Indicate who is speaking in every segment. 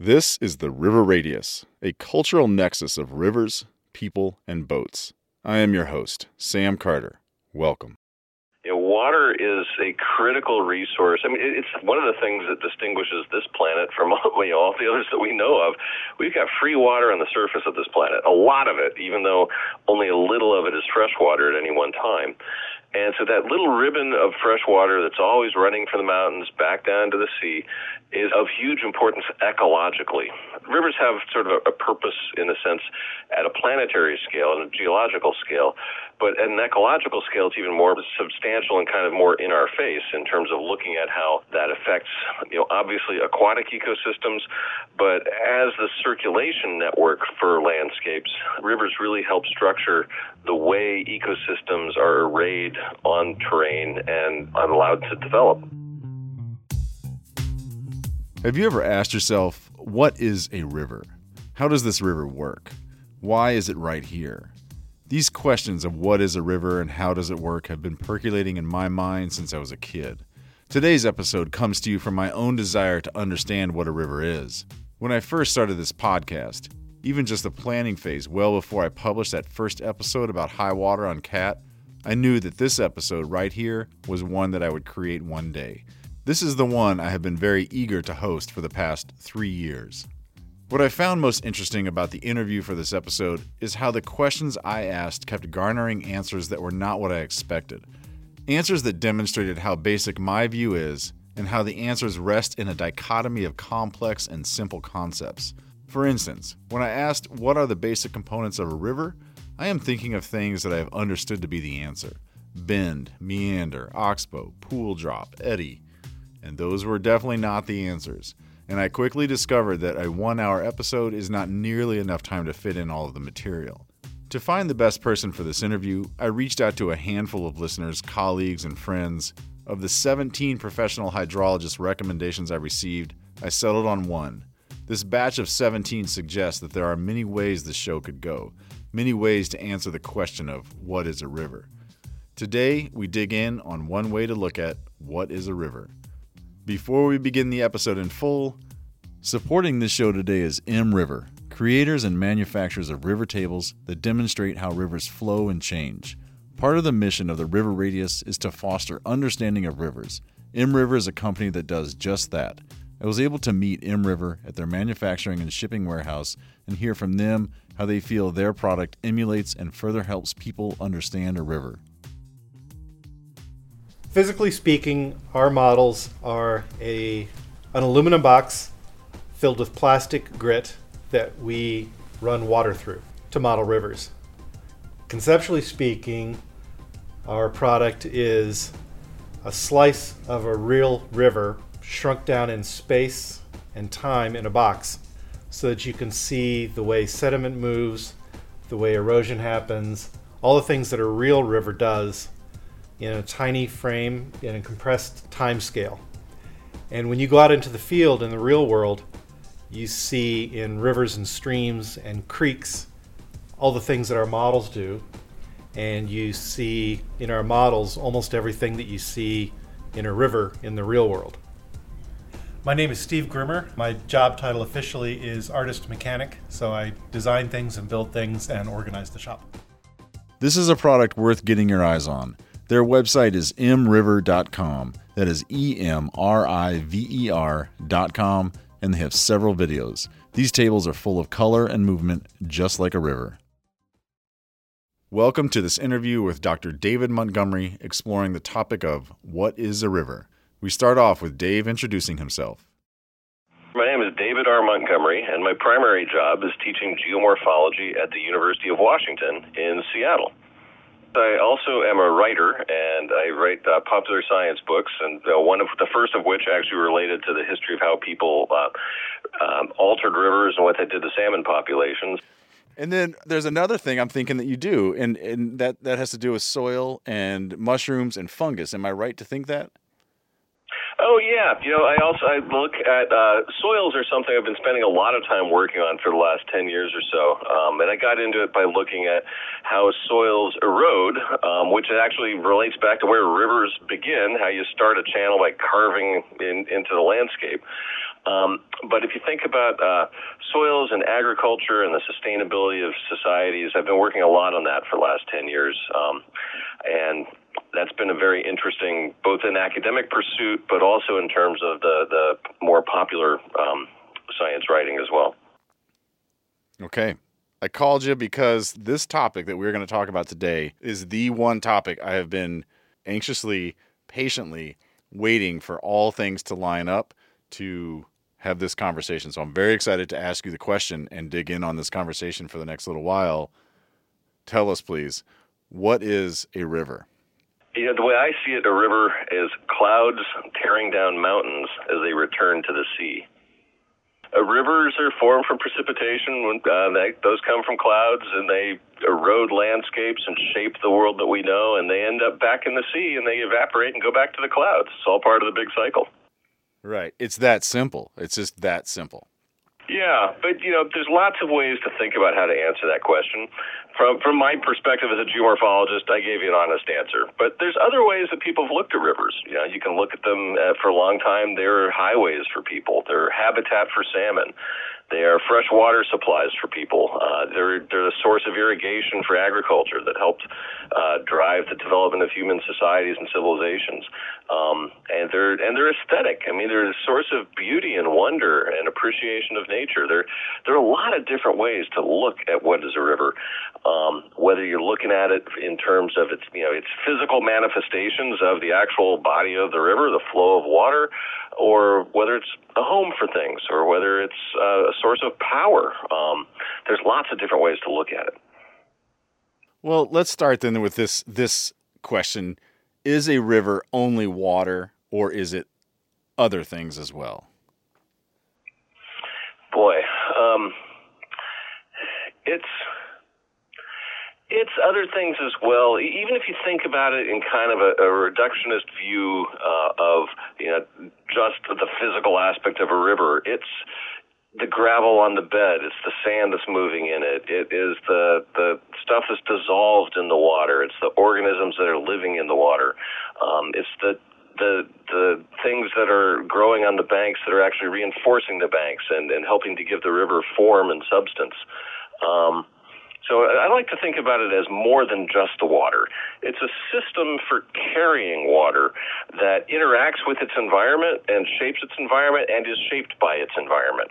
Speaker 1: This is the River Radius, a cultural nexus of rivers, people, and boats. I am your host, Sam Carter. Welcome.
Speaker 2: You know, water is a critical resource. I mean, it's one of the things that distinguishes this planet from you know, all the others that we know of. We've got free water on the surface of this planet, a lot of it, even though only a little of it is fresh water at any one time. And so that little ribbon of fresh water that's always running from the mountains back down to the sea is of huge importance ecologically. Rivers have sort of a, a purpose in a sense at a planetary scale and a geological scale, but at an ecological scale, it's even more substantial and kind of more in our face in terms of looking at how that affects, you know, obviously aquatic ecosystems, but as the circulation network for landscapes, rivers really help structure the way ecosystems are arrayed on terrain and I'm allowed to develop.
Speaker 1: Have you ever asked yourself, what is a river? How does this river work? Why is it right here? These questions of what is a river and how does it work have been percolating in my mind since I was a kid. Today's episode comes to you from my own desire to understand what a river is. When I first started this podcast, even just the planning phase, well before I published that first episode about high water on Cat, I knew that this episode right here was one that I would create one day. This is the one I have been very eager to host for the past three years. What I found most interesting about the interview for this episode is how the questions I asked kept garnering answers that were not what I expected. Answers that demonstrated how basic my view is, and how the answers rest in a dichotomy of complex and simple concepts. For instance, when I asked what are the basic components of a river, I am thinking of things that I have understood to be the answer bend, meander, oxbow, pool drop, eddy. And those were definitely not the answers. And I quickly discovered that a one hour episode is not nearly enough time to fit in all of the material. To find the best person for this interview, I reached out to a handful of listeners, colleagues, and friends. Of the 17 professional hydrologist recommendations I received, I settled on one. This batch of 17 suggests that there are many ways the show could go, many ways to answer the question of what is a river. Today, we dig in on one way to look at what is a river. Before we begin the episode in full, supporting this show today is Emriver, creators and manufacturers of river tables that demonstrate how rivers flow and change. Part of the mission of the River Radius is to foster understanding of rivers. Emriver is a company that does just that. I was able to meet Emriver at their manufacturing and shipping warehouse and hear from them how they feel their product emulates and further helps people understand a river.
Speaker 3: Physically speaking, our models are a an aluminum box filled with plastic grit that we run water through to model rivers. Conceptually speaking, our product is a slice of a real river shrunk down in space and time in a box so that you can see the way sediment moves, the way erosion happens, all the things that a real river does in a tiny frame in a compressed time scale. And when you go out into the field in the real world, you see in rivers and streams and creeks all the things that our models do. And you see in our models almost everything that you see in a river in the real world. My name is Steve Grimmer. My job title officially is artist mechanic, so I design things and build things and organize the shop.
Speaker 1: This is a product worth getting your eyes on. Their website is emriver.com. That is E M R I V E R.com, and they have several videos. These tables are full of color and movement, just like a river. Welcome to this interview with Dr. David Montgomery exploring the topic of what is a river. We start off with Dave introducing himself.
Speaker 2: My name is David R. Montgomery, and my primary job is teaching geomorphology at the University of Washington in Seattle. I also am a writer, and I write uh, popular science books, and uh, one of the first of which actually related to the history of how people uh, um, altered rivers and what they did to salmon populations.
Speaker 1: And then there's another thing I'm thinking that you do, and, and that, that has to do with soil and mushrooms and fungus. Am I right to think that?
Speaker 2: Oh yeah, you know, I also I look at uh, soils are something I've been spending a lot of time working on for the last ten years or so, um, and I got into it by looking at how soils erode, um, which actually relates back to where rivers begin. How you start a channel by carving in, into the landscape. Um, but if you think about uh, soils and agriculture and the sustainability of societies, I've been working a lot on that for the last 10 years. Um, and that's been a very interesting, both in academic pursuit, but also in terms of the, the more popular um, science writing as well.
Speaker 1: Okay. I called you because this topic that we're going to talk about today is the one topic I have been anxiously, patiently waiting for all things to line up to have this conversation. So I'm very excited to ask you the question and dig in on this conversation for the next little while. Tell us, please, what is a river?
Speaker 2: You know, the way I see it, a river is clouds tearing down mountains as they return to the sea. Uh, rivers are formed from precipitation. Uh, they, those come from clouds, and they erode landscapes and shape the world that we know. And they end up back in the sea, and they evaporate and go back to the clouds. It's all part of the big cycle.
Speaker 1: Right. It's that simple. It's just that simple.
Speaker 2: Yeah, but you know, there's lots of ways to think about how to answer that question. From from my perspective as a geomorphologist, I gave you an honest answer. But there's other ways that people have looked at rivers. You know, you can look at them uh, for a long time. They're highways for people. They're habitat for salmon. They are fresh water supplies for people. Uh, they're they're the source of irrigation for agriculture that helped uh, drive the development of human societies and civilizations. Um, and they're and they're aesthetic. I mean, they're a source of beauty and wonder and appreciation of nature. There there are a lot of different ways to look at what is a river. Um, whether you're looking at it in terms of its you know its physical manifestations of the actual body of the river, the flow of water, or whether it's a home for things, or whether it's uh, a source of power. Um, there's lots of different ways to look at it.
Speaker 1: Well, let's start then with this this question: Is a river only water, or is it other things as well?
Speaker 2: Boy, um, it's it's other things as well. Even if you think about it in kind of a, a reductionist view uh, of you know just the physical aspect of a river, it's the gravel on the bed. It's the sand that's moving in it. It is the the stuff that's dissolved in the water. It's the organisms that are living in the water. Um, it's the the the things that are growing on the banks that are actually reinforcing the banks and, and helping to give the river form and substance. Um, so I like to think about it as more than just the water. It's a system for carrying water that interacts with its environment and shapes its environment and is shaped by its environment.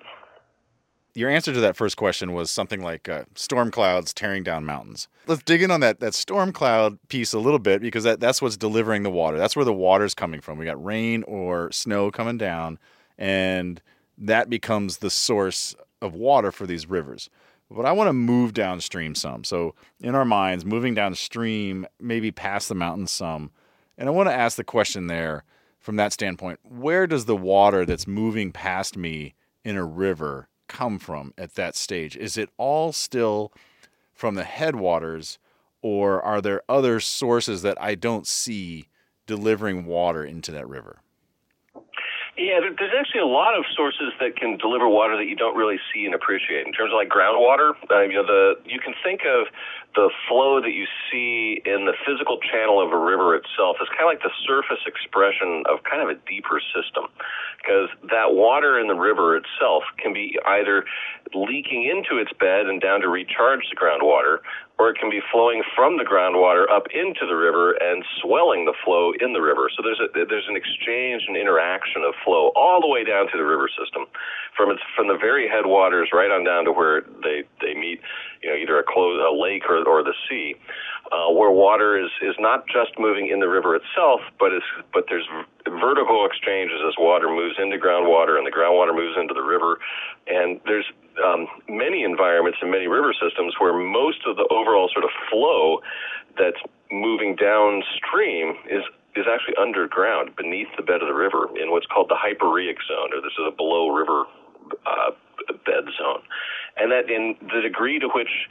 Speaker 1: Your answer to that first question was something like uh, storm clouds tearing down mountains. Let's dig in on that that storm cloud piece a little bit because that, that's what's delivering the water. That's where the water's coming from. We got rain or snow coming down, and that becomes the source of water for these rivers. But I want to move downstream some. So, in our minds, moving downstream, maybe past the mountains some. And I want to ask the question there from that standpoint where does the water that's moving past me in a river come from at that stage? Is it all still from the headwaters, or are there other sources that I don't see delivering water into that river?
Speaker 2: Yeah, there's actually a lot of sources that can deliver water that you don't really see and appreciate. In terms of like groundwater, uh, you know, the you can think of the flow that you see in the physical channel of a river itself is kind of like the surface expression of kind of a deeper system, because that water in the river itself can be either leaking into its bed and down to recharge the groundwater, or it can be flowing from the groundwater up into the river and swelling the flow in the river. So there's a, there's an exchange and interaction of flow all the way down to the river system, from its from the very headwaters right on down to where they they meet, you know, either a close a lake or or the sea, uh, where water is is not just moving in the river itself, but is but there's vertical exchanges as water moves into groundwater and the groundwater moves into the river, and there's um, many environments and many river systems where most of the overall sort of flow that's moving downstream is is actually underground beneath the bed of the river in what's called the hyporheic zone, or this is a below river uh, bed zone, and that in the degree to which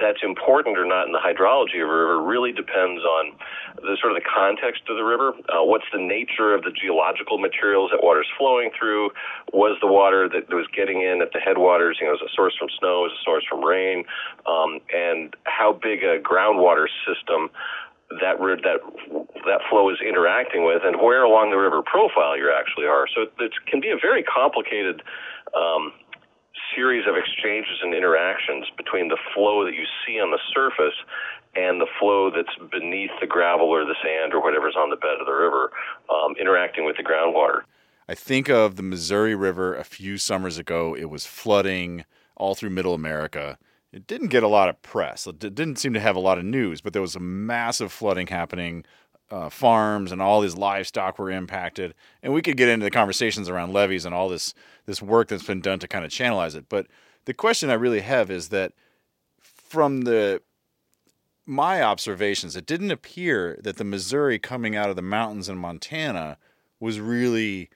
Speaker 2: that's important or not in the hydrology of a river really depends on the sort of the context of the river. Uh, what's the nature of the geological materials that water's flowing through? Was the water that was getting in at the headwaters, you know, is a source from snow, is a source from rain? Um, and how big a groundwater system that that that flow is interacting with, and where along the river profile you actually are. So it can be a very complicated um, series of exchanges and interactions between the flow that you see on the surface and the flow that's beneath the gravel or the sand or whatever's on the bed of the river, um, interacting with the groundwater.
Speaker 1: I think of the Missouri River a few summers ago. It was flooding all through Middle America. It didn't get a lot of press. It didn't seem to have a lot of news, but there was a massive flooding happening. Uh, farms and all these livestock were impacted, and we could get into the conversations around levees and all this this work that's been done to kind of channelize it. But the question I really have is that from the my observations, it didn't appear that the Missouri coming out of the mountains in Montana was really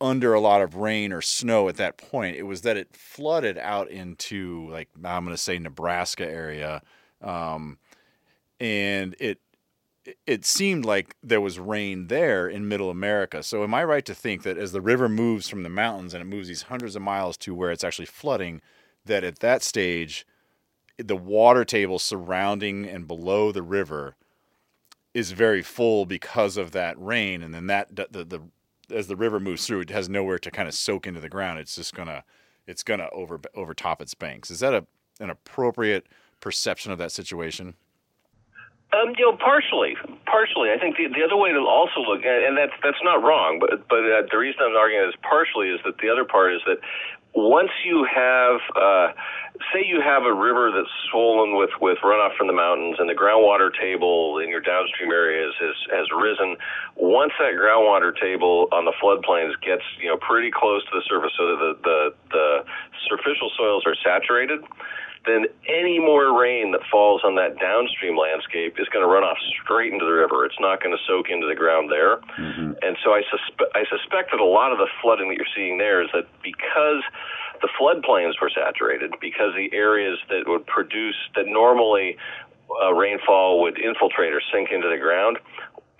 Speaker 1: under a lot of rain or snow at that point. It was that it flooded out into like I'm going to say Nebraska area, um, and it it seemed like there was rain there in Middle America. So am I right to think that as the river moves from the mountains and it moves these hundreds of miles to where it's actually flooding, that at that stage the water table surrounding and below the river is very full because of that rain, and then that the, the as the river moves through, it has nowhere to kind of soak into the ground. It's just gonna it's gonna over overtop its banks. Is that a an appropriate perception of that situation?
Speaker 2: Um, you know, partially, partially. I think the, the other way to also look, and that's that's not wrong, but but uh, the reason I'm arguing is partially is that the other part is that once you have, uh, say, you have a river that's swollen with with runoff from the mountains, and the groundwater table in your downstream areas has has risen. Once that groundwater table on the floodplains gets you know pretty close to the surface, so that the the, the superficial soils are saturated then any more rain that falls on that downstream landscape is going to run off straight into the river. It's not going to soak into the ground there. Mm-hmm. And so I, suspe- I suspect that a lot of the flooding that you're seeing there is that because the floodplains were saturated, because the areas that would produce, that normally uh, rainfall would infiltrate or sink into the ground,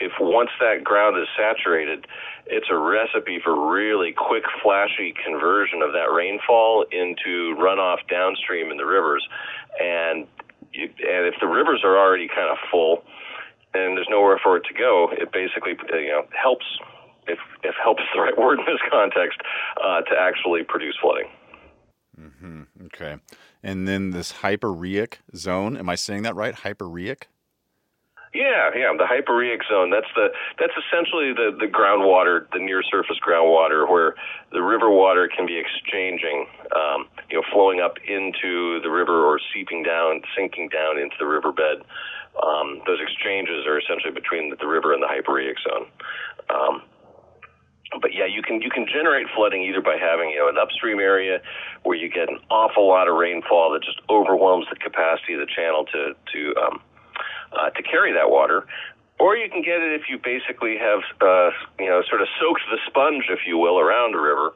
Speaker 2: if once that ground is saturated, it's a recipe for really quick, flashy conversion of that rainfall into runoff downstream in the rivers. And you, and if the rivers are already kind of full and there's nowhere for it to go, it basically you know helps if if help is the right word in this context uh, to actually produce flooding.
Speaker 1: Mm-hmm. Okay, and then this hyporheic zone. Am I saying that right? Hyporheic.
Speaker 2: Yeah, yeah, the hyporheic zone. That's the that's essentially the the groundwater, the near surface groundwater, where the river water can be exchanging, um, you know, flowing up into the river or seeping down, sinking down into the riverbed. Um, those exchanges are essentially between the, the river and the hyporheic zone. Um, but yeah, you can you can generate flooding either by having you know an upstream area where you get an awful lot of rainfall that just overwhelms the capacity of the channel to to um, uh, to carry that water. Or you can get it if you basically have, uh, you know, sort of soaked the sponge, if you will, around a river,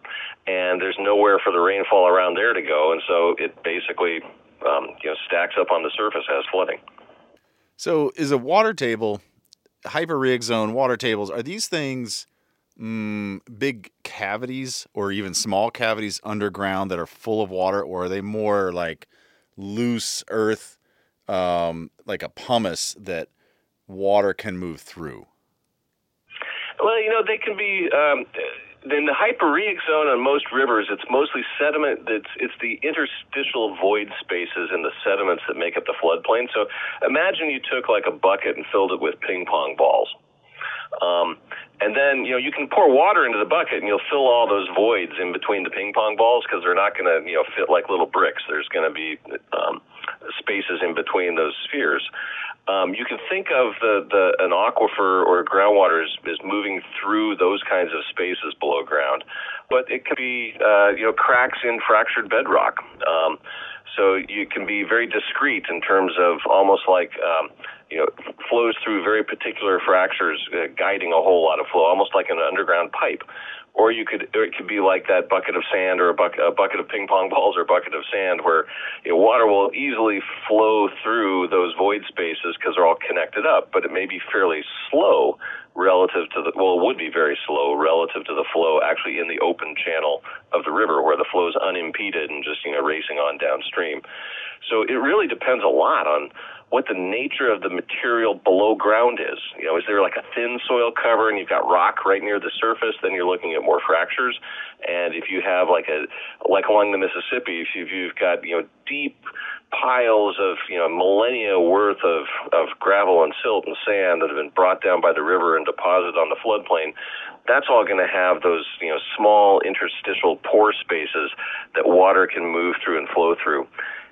Speaker 2: and there's nowhere for the rainfall around there to go, and so it basically, um, you know, stacks up on the surface as flooding.
Speaker 1: So, is a water table, hyporheic zone water tables, are these things mm, big cavities or even small cavities underground that are full of water, or are they more like loose earth um, like a pumice that water can move through?
Speaker 2: Well, you know, they can be. Um, in the hyporheic zone on most rivers, it's mostly sediment. It's it's the interstitial void spaces in the sediments that make up the floodplain. So imagine you took like a bucket and filled it with ping pong balls. Um, and then you know you can pour water into the bucket and you'll fill all those voids in between the ping pong balls because they're not going to you know fit like little bricks. There's going to be um, spaces in between those spheres. Um, you can think of the, the an aquifer or groundwater is, is moving through those kinds of spaces below ground, but it could be uh, you know cracks in fractured bedrock. Um, so you can be very discrete in terms of almost like um, you know flows through very particular fractures, uh, guiding a whole lot of flow, almost like an underground pipe. Or you could or it could be like that bucket of sand or a, bucket a bucket of ping pong balls or a bucket of sand where you know, water will easily flow through those void spaces because they're all connected up but it may be fairly slow relative to the well it would be very slow relative to the flow actually in the open channel of the river where the flow is unimpeded and just you know racing on downstream. So it really depends a lot on what the nature of the material below ground is. You know, is there like a thin soil cover and you've got rock right near the surface? Then you're looking at more fractures. And if you have like a like along the Mississippi, if you've got you know deep piles of you know millennia worth of of gravel and silt and sand that have been brought down by the river and deposited on the floodplain, that's all going to have those you know small interstitial pore spaces that water can move through and flow through.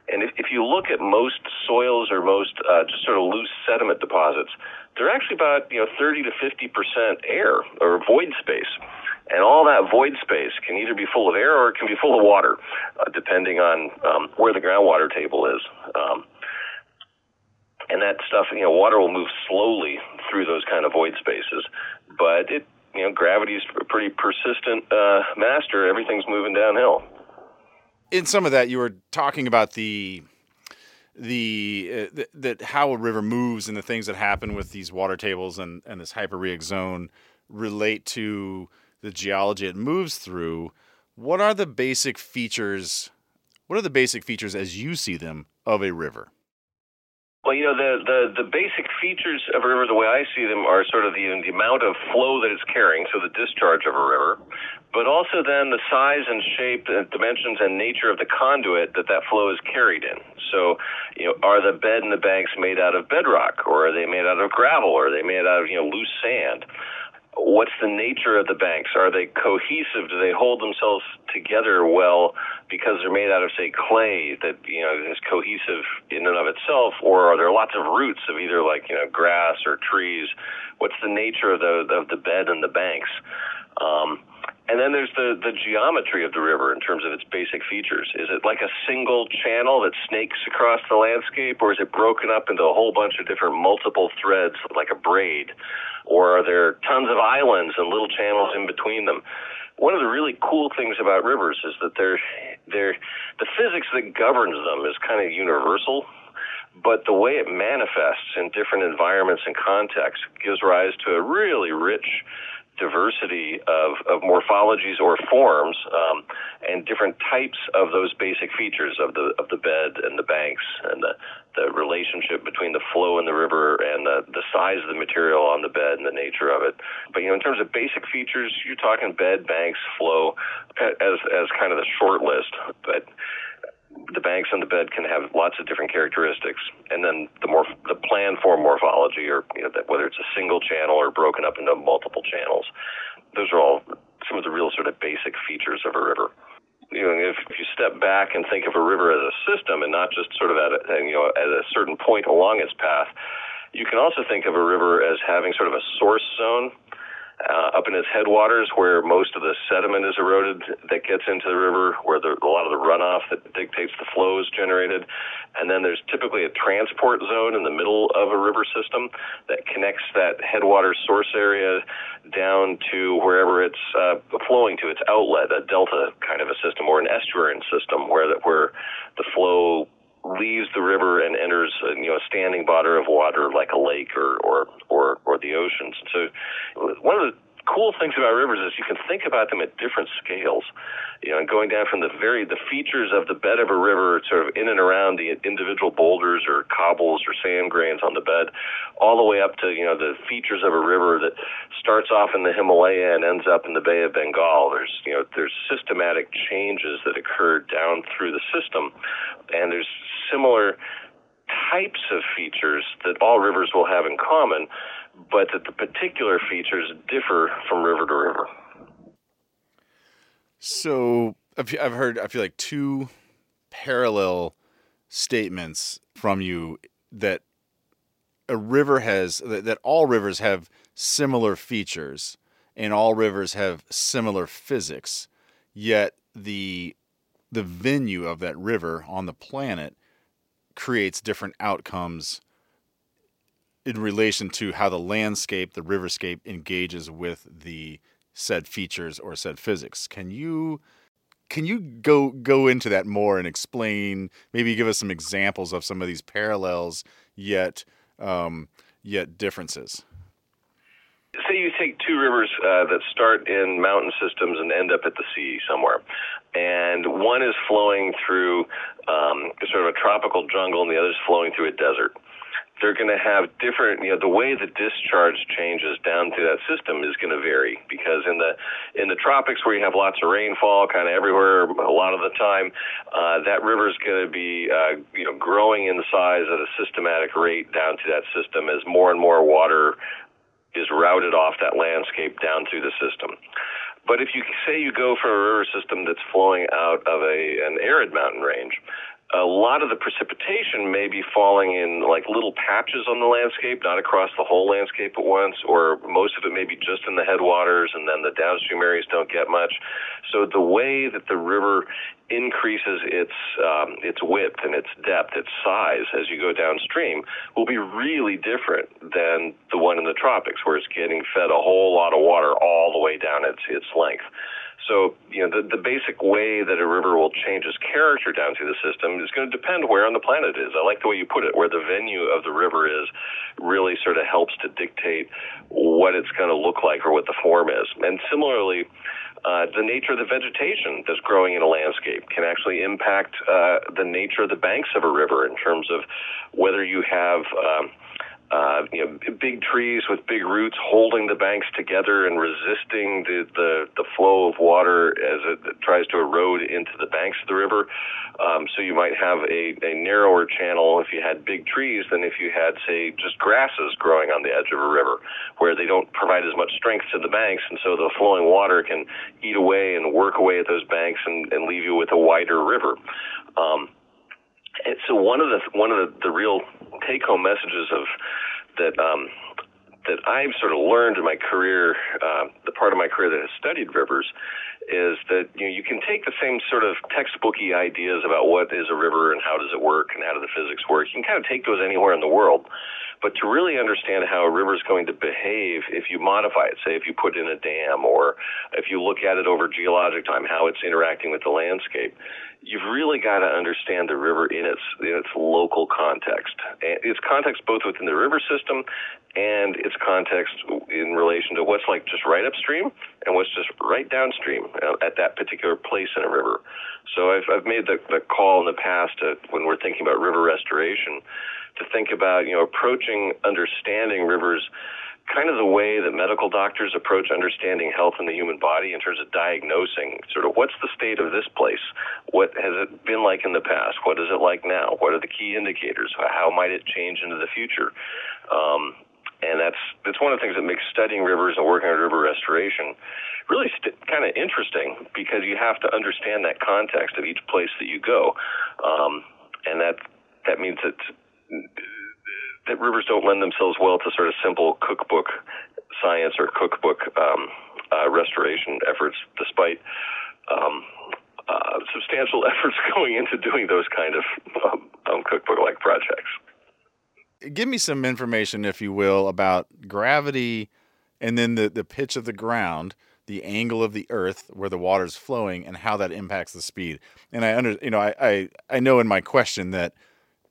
Speaker 2: And if, if you look at most soils or most uh, just sort of loose sediment deposits, they're actually about you know 30 to 50 percent air or void space. And all that void space can either be full of air or it can be full of water, uh, depending on um, where the groundwater table is. Um, and that stuff, you know, water will move slowly through those kind of void spaces, but it, you know, gravity is a pretty persistent uh, master. Everything's moving downhill
Speaker 1: in some of that, you were talking about the the uh, that how a river moves and the things that happen with these water tables and and this hyporheic zone relate to the geology it moves through. What are the basic features? What are the basic features as you see them of a river?
Speaker 2: Well, you know, the, the, the basic features of a river, the way I see them, are sort of the, the amount of flow that it's carrying, so the discharge of a river, but also then the size and shape, the dimensions and nature of the conduit that that flow is carried in. So, you know, are the bed and the banks made out of bedrock, or are they made out of gravel, or are they made out of, you know, loose sand? What's the nature of the banks? Are they cohesive? Do they hold themselves together well because they're made out of, say, clay that you know is cohesive in and of itself, or are there lots of roots of either like you know grass or trees? What's the nature of the of the bed and the banks? Um, and then there's the, the geometry of the river in terms of its basic features. Is it like a single channel that snakes across the landscape, or is it broken up into a whole bunch of different multiple threads like a braid? Or are there tons of islands and little channels in between them? One of the really cool things about rivers is that they're, they're, the physics that governs them is kind of universal but the way it manifests in different environments and contexts gives rise to a really rich diversity of, of morphologies or forms um, and different types of those basic features of the of the bed and the banks and the, the relationship between the flow in the river and the, the size of the material on the bed and the nature of it. But you know, in terms of basic features, you're talking bed, banks, flow as as kind of the short list. But the banks on the bed can have lots of different characteristics, and then the more the planform morphology, or you know, whether it's a single channel or broken up into multiple channels, those are all some of the real sort of basic features of a river. You know, if, if you step back and think of a river as a system, and not just sort of at a, you know at a certain point along its path, you can also think of a river as having sort of a source zone uh, up in its headwaters where most of the sediment is eroded that gets into the river, where the, a lot of the runoff that dictates the flow is generated. And then there's typically a transport zone in the middle of a river system that connects that headwater source area down to wherever it's uh, flowing to its outlet, a delta kind of a system or an estuarine system where where the flow leaves the river and enters a, you know a standing body of water like a lake or or or, or the oceans. So uh, one of the cool things about rivers is you can think about them at different scales. You know, going down from the very the features of the bed of a river, sort of in and around the individual boulders or cobbles or sand grains on the bed, all the way up to you know the features of a river that starts off in the Himalaya and ends up in the Bay of Bengal. There's you know there's systematic changes that occur down through the system, and there's similar types of features that all rivers will have in common, but that the particular features differ from river to river.
Speaker 1: So I've heard, I feel like two parallel statements from you that a river has, that all rivers have similar features and all rivers have similar physics, yet the the venue of that river on the planet creates different outcomes in relation to how the landscape, the riverscape engages with the said features or said physics. Can you can you go go into that more and explain? Maybe give us some examples of some of these parallels yet um, yet differences.
Speaker 2: say you take two rivers uh, that start in mountain systems and end up at the sea somewhere, and one is flowing through um, sort of a tropical jungle, and the other is flowing through a desert they're going to have different you know the way the discharge changes down through that system is going to vary because in the in the tropics where you have lots of rainfall kind of everywhere a lot of the time uh, that river is going to be uh, you know growing in size at a systematic rate down to that system as more and more water is routed off that landscape down through the system. But if you say you go from a river system that's flowing out of a an arid mountain range a lot of the precipitation may be falling in like little patches on the landscape, not across the whole landscape at once, or most of it may be just in the headwaters, and then the downstream areas don't get much. So the way that the river increases its um, its width and its depth, its size as you go downstream will be really different than the one in the tropics, where it's getting fed a whole lot of water all the way down its its length. So, you know, the, the basic way that a river will change its character down through the system is going to depend where on the planet it is. I like the way you put it, where the venue of the river is really sort of helps to dictate what it's going to look like or what the form is. And similarly, uh, the nature of the vegetation that's growing in a landscape can actually impact uh, the nature of the banks of a river in terms of whether you have um, uh, you know, big trees with big roots holding the banks together and resisting the, the, the flow of water as it tries to erode into the banks of the river. Um, so you might have a, a narrower channel if you had big trees than if you had, say, just grasses growing on the edge of a river, where they don't provide as much strength to the banks, and so the flowing water can eat away and work away at those banks and, and leave you with a wider river. Um, and so one of the one of the, the real take home messages of that um, that I've sort of learned in my career, uh, the part of my career that has studied rivers, is that you know you can take the same sort of textbooky ideas about what is a river and how does it work and how do the physics work. You can kind of take those anywhere in the world, but to really understand how a river is going to behave if you modify it, say if you put in a dam or if you look at it over geologic time, how it's interacting with the landscape, you've really got to understand the river in its in its local context. Its context both within the river system and its context in relation to what's like just right upstream and what's just right downstream uh, at that particular place in a river. So I've I've made the, the call in the past to, when we're thinking about river restoration to think about you know approaching understanding rivers kind of the way that medical doctors approach understanding health in the human body in terms of diagnosing sort of what's the state of this place? What has it been like in the past? What is it like now? What are the key indicators? How might it change into the future? Um, and that's that's one of the things that makes studying rivers and working on river restoration really st- kind of interesting because you have to understand that context of each place that you go, um, and that that means that that rivers don't lend themselves well to sort of simple cookbook science or cookbook um, uh, restoration efforts, despite um, uh, substantial efforts going into doing those kind of um, um, cookbook-like projects.
Speaker 1: Give me some information, if you will, about gravity and then the, the pitch of the ground, the angle of the earth where the water is flowing, and how that impacts the speed. And I under you know I, I I know in my question that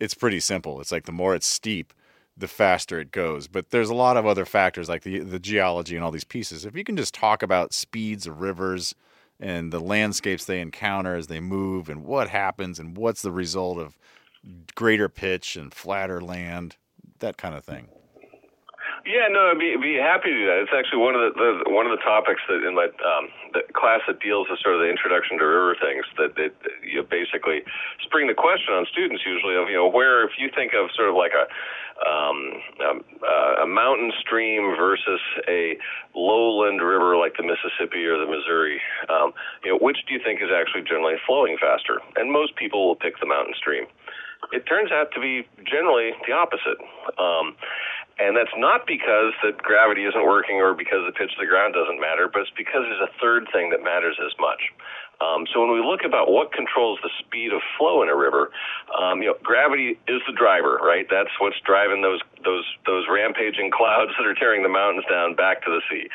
Speaker 1: it's pretty simple. It's like the more it's steep, the faster it goes. But there's a lot of other factors like the the geology and all these pieces. If you can just talk about speeds of rivers and the landscapes they encounter as they move and what happens and what's the result of greater pitch and flatter land, that kind of thing.
Speaker 2: Yeah, no, I'd be, be happy to do that. It's actually one of the, the one of the topics that in my um, the class that deals with sort of the introduction to river things that it, you basically spring the question on students usually of you know where if you think of sort of like a um, um, uh, a mountain stream versus a lowland river like the Mississippi or the Missouri, um, you know which do you think is actually generally flowing faster? And most people will pick the mountain stream. It turns out to be generally the opposite. Um, and that's not because that gravity isn't working or because the pitch of the ground doesn't matter, but it's because there's a third thing that matters as much. Um, so when we look about what controls the speed of flow in a river, um, you know, gravity is the driver, right? That's what's driving those those those rampaging clouds that are tearing the mountains down back to the sea.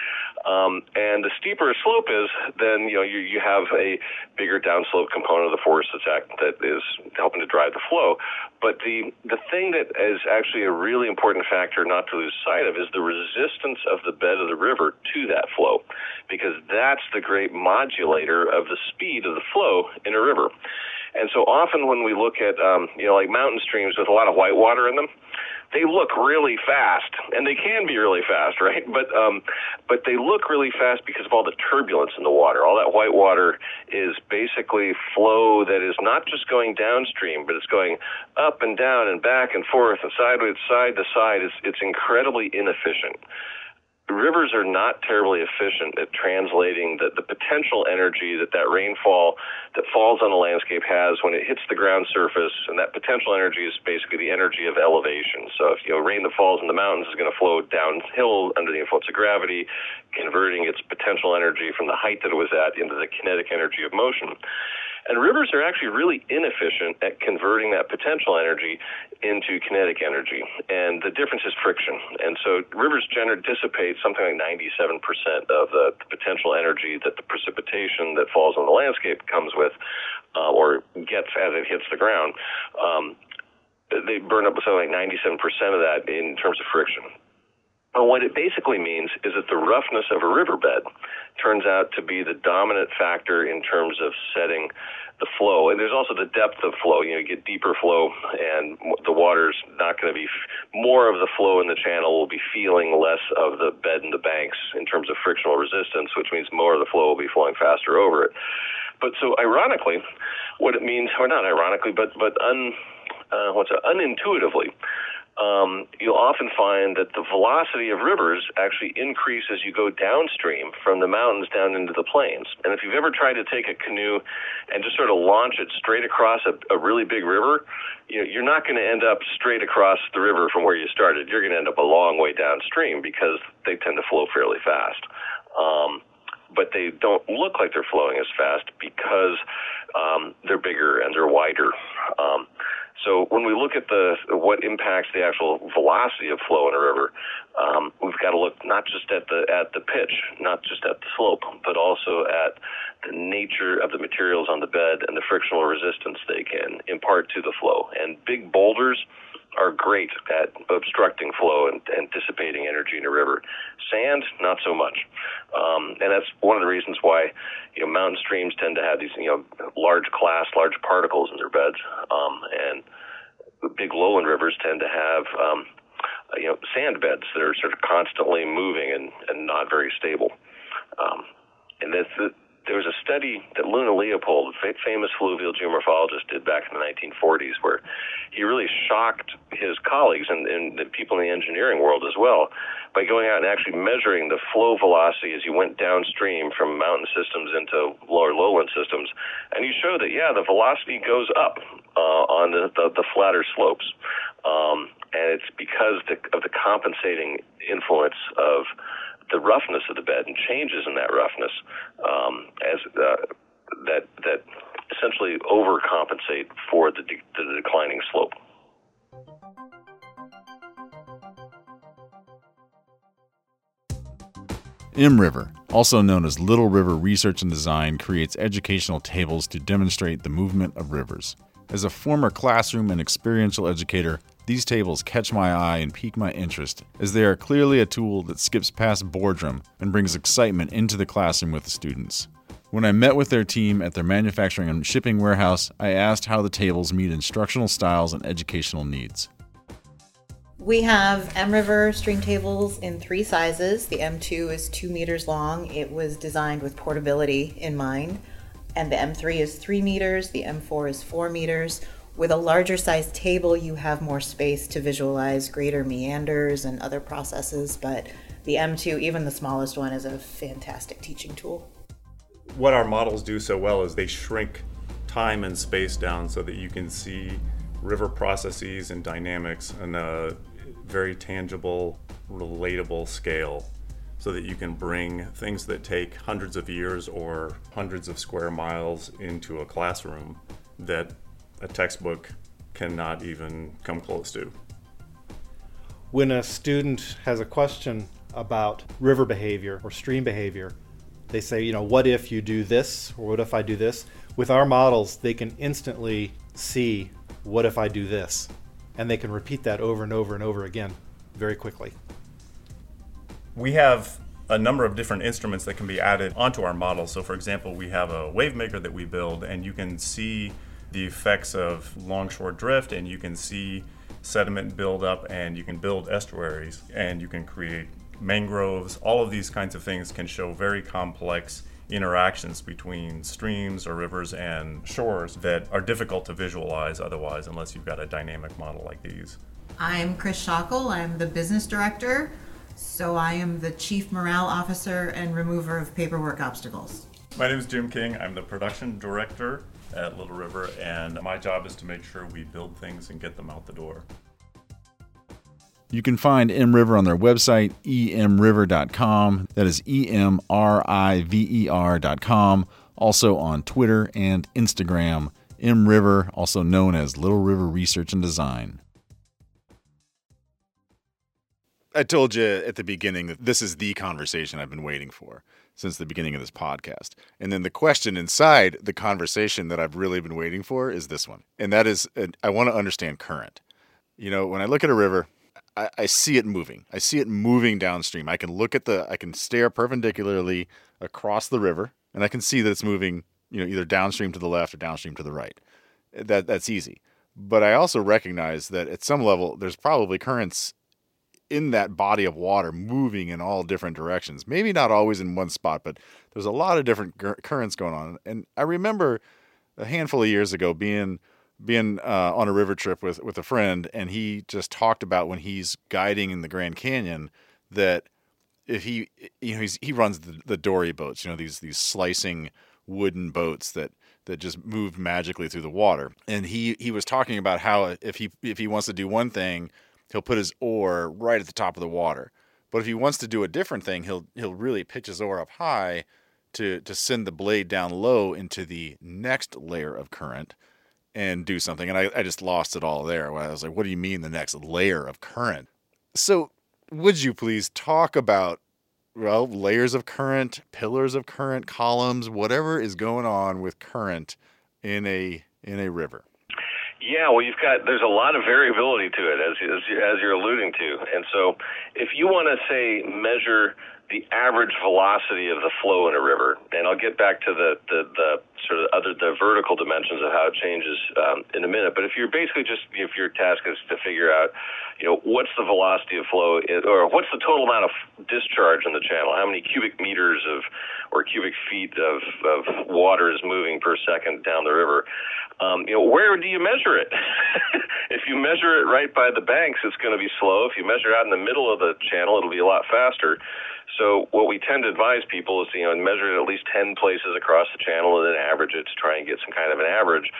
Speaker 2: Um, and the steeper a slope is, then you know you, you have a bigger downslope component of the force that's act, that is helping to drive the flow. But the the thing that is actually a really important factor not to lose sight of is the resistance of the bed of the river to that flow, because that's the great modulator of the speed of the flow in a river. And so often when we look at, um, you know, like mountain streams with a lot of white water in them, they look really fast, and they can be really fast, right? But um, but they look really fast because of all the turbulence in the water. All that white water is basically flow that is not just going downstream, but it's going up and down and back and forth and sideways, side to side. It's it's incredibly inefficient rivers are not terribly efficient at translating the, the potential energy that that rainfall that falls on the landscape has when it hits the ground surface, and that potential energy is basically the energy of elevation. So if you know rain that falls in the mountains is going to flow downhill under the influence of gravity, converting its potential energy from the height that it was at into the kinetic energy of motion. And rivers are actually really inefficient at converting that potential energy into kinetic energy. And the difference is friction. And so rivers generally dissipate something like 97% of the, the potential energy that the precipitation that falls on the landscape comes with uh, or gets as it hits the ground. Um, they burn up something like 97% of that in terms of friction. But what it basically means is that the roughness of a riverbed turns out to be the dominant factor in terms of setting the flow. And there's also the depth of flow. You know, you get deeper flow, and the water's not going to be more of the flow in the channel will be feeling less of the bed and the banks in terms of frictional resistance, which means more of the flow will be flowing faster over it. But so ironically, what it means, or not ironically, but but un uh, what's it, unintuitively, um, you'll often find that the velocity of rivers actually increase as you go downstream from the mountains down into the plains. And if you've ever tried to take a canoe and just sort of launch it straight across a, a really big river, you know, you're not going to end up straight across the river from where you started. You're going to end up a long way downstream because they tend to flow fairly fast. Um, but they don't look like they're flowing as fast because um, they're bigger and they're wider. Um, so when we look at the what impacts the actual velocity of flow in a river, um, we've got to look not just at the at the pitch, not just at the slope, but also at the nature of the materials on the bed and the frictional resistance they can impart to the flow. And big boulders are great at obstructing flow and, and dissipating energy in a river. Sand, not so much. Um, and that's one of the reasons why you know mountain streams tend to have these you know large class, large particles in their beds, um, and big lowland rivers tend to have um, you know sand beds that are sort of constantly moving and, and not very stable. Um, and that's there was a study that Luna Leopold, a famous fluvial geomorphologist, did back in the 1940s, where he really shocked his colleagues and, and the people in the engineering world as well by going out and actually measuring the flow velocity as you went downstream from mountain systems into lower lowland systems. And he showed that, yeah, the velocity goes up uh, on the, the, the flatter slopes. Um, and it's because the, of the compensating influence of the roughness of the bed and changes in that roughness um, as uh, that that essentially overcompensate for the, de- the declining slope.
Speaker 1: Emriver, also known as Little River Research and Design, creates educational tables to demonstrate the movement of rivers. As a former classroom and experiential educator, these tables catch my eye and pique my interest, as they are clearly a tool that skips past boredom and brings excitement into the classroom with the students. When I met with their team at their manufacturing and shipping warehouse, I asked how the tables meet instructional styles and educational needs.
Speaker 4: We have Emriver stream tables in three sizes. The M2 is two meters long. It was designed with portability in mind. And the M3 is three meters, the M4 is four meters. With a larger size table, you have more space to visualize greater meanders and other processes, but the M2, even the smallest one, is a fantastic teaching tool.
Speaker 5: What our models do so well is they shrink time and space down so that you can see river processes and dynamics in a very tangible, relatable scale so that you can bring things that take hundreds of years or hundreds of square miles into a classroom that a textbook cannot even come close to.
Speaker 3: When a student has a question about river behavior or stream behavior, they say, you know, what if you do this or what if I do this? With our models, they can instantly see what if I do this? And they can repeat that over and over and over again very quickly.
Speaker 5: We have a number of different instruments that can be added onto our model. So, for example, we have a wave maker that we build, and you can see the effects of longshore drift, and you can see sediment buildup, and you can build estuaries, and you can create mangroves. All of these kinds of things can show very complex interactions between streams or rivers and shores that are difficult to visualize otherwise, unless you've got a dynamic model like these.
Speaker 6: I'm Chris Schockel. I'm the business director. So I am the chief morale officer and remover of paperwork obstacles.
Speaker 5: My name is Jim King. I'm the production director at Little River, and my job is to make sure we build things and get them out the door.
Speaker 1: You can find Emriver on their website, emriver.com. That is E M R I V E R.com. Also on Twitter and Instagram, Emriver, also known as Little River Research and Design. I told you at the beginning that this is the conversation I've been waiting for since the beginning of this podcast. And then the question inside the conversation that I've really been waiting for is this one. And that is uh, I want to understand current. You know, when I look at a river, I, I see it moving. I see it moving downstream. I can look at the, I can stare perpendicularly across the river, and I can see that it's moving, you know, either downstream to the left or downstream to the right. That that's easy. But I also recognize that at some level, there's probably currents in that body of water moving in all different directions. Maybe not always in one spot, but there's a lot of different currents going on. And I remember a handful of years ago being being uh, on a river trip with with a friend, and he just talked about when he's guiding in the Grand Canyon that if he you know he's, he runs the, the dory boats, you know these these slicing wooden boats that that just move magically through the water. And he he was talking about how if he if he wants to do one thing, he'll put his oar right at the top of the water. But if he wants to do a different thing, he'll he'll really pitch his oar up high to to send the blade down low into the next layer of current and do something. And I, I just lost it all there. I was like, what do you mean the next layer of current? So, would you please talk about, well, layers of current, pillars of current, columns, whatever is going on with current in a in a river?
Speaker 2: Yeah, well, you've got there's a lot of variability to it, as as, as you're alluding to, and so if you want to say measure the average velocity of the flow in a river, and I'll get back to the, the, the sort of other the vertical dimensions of how it changes um, in a minute. But if you're basically just if your task is to figure out, you know, what's the velocity of flow, in, or what's the total amount of discharge in the channel, how many cubic meters of or cubic feet of, of water is moving per second down the river, um, you know, where do you measure it? if you measure it right by the banks, it's going to be slow. If you measure it out in the middle of the channel, it'll be a lot faster. So what we tend to advise people is, you know, measure it at least 10 places across the channel and then average it to try and get some kind of an average.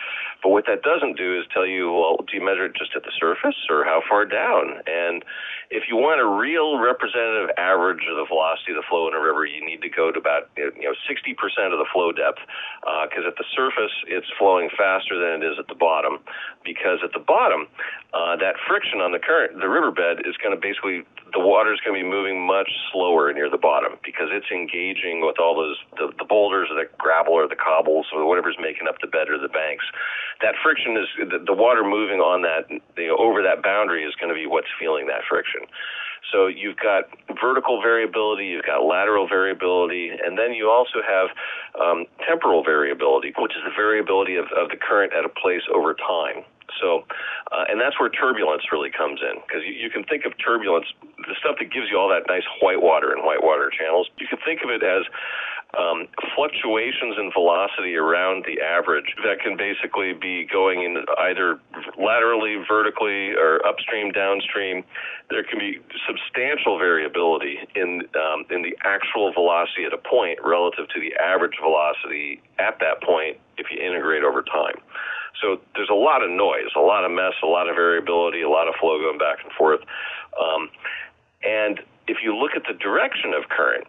Speaker 2: But what that doesn't do is tell you, well, do you measure it just at the surface or how far down? And if you want a real representative average of the velocity of the flow in a river, you need to go to about you know 60% of the flow depth, because uh, at the surface it's flowing faster than it is at the bottom. Because at the bottom, uh, that friction on the current, the riverbed, is going to basically the water is going to be moving much slower near the bottom because it's engaging with all those the, the boulders or the gravel or the cobbles or whatever's making up the bed or the banks. That friction is the, the water moving on that over that boundary is going to be what's feeling that friction. So you've got vertical variability, you've got lateral variability, and then you also have um, temporal variability, which is the variability of, of the current at a place over time. So, uh, and that's where turbulence really comes in because you, you can think of turbulence, the stuff that gives you all that nice white water and white water channels. You can think of it as um, fluctuations in velocity around the average that can basically be going in either laterally, vertically, or upstream, downstream. There can be substantial variability in um, in the actual velocity at a point relative to the average velocity at that point if you integrate over time. So there's a lot of noise, a lot of mess, a lot of variability, a lot of flow going back and forth. Um, and if you look at the direction of current,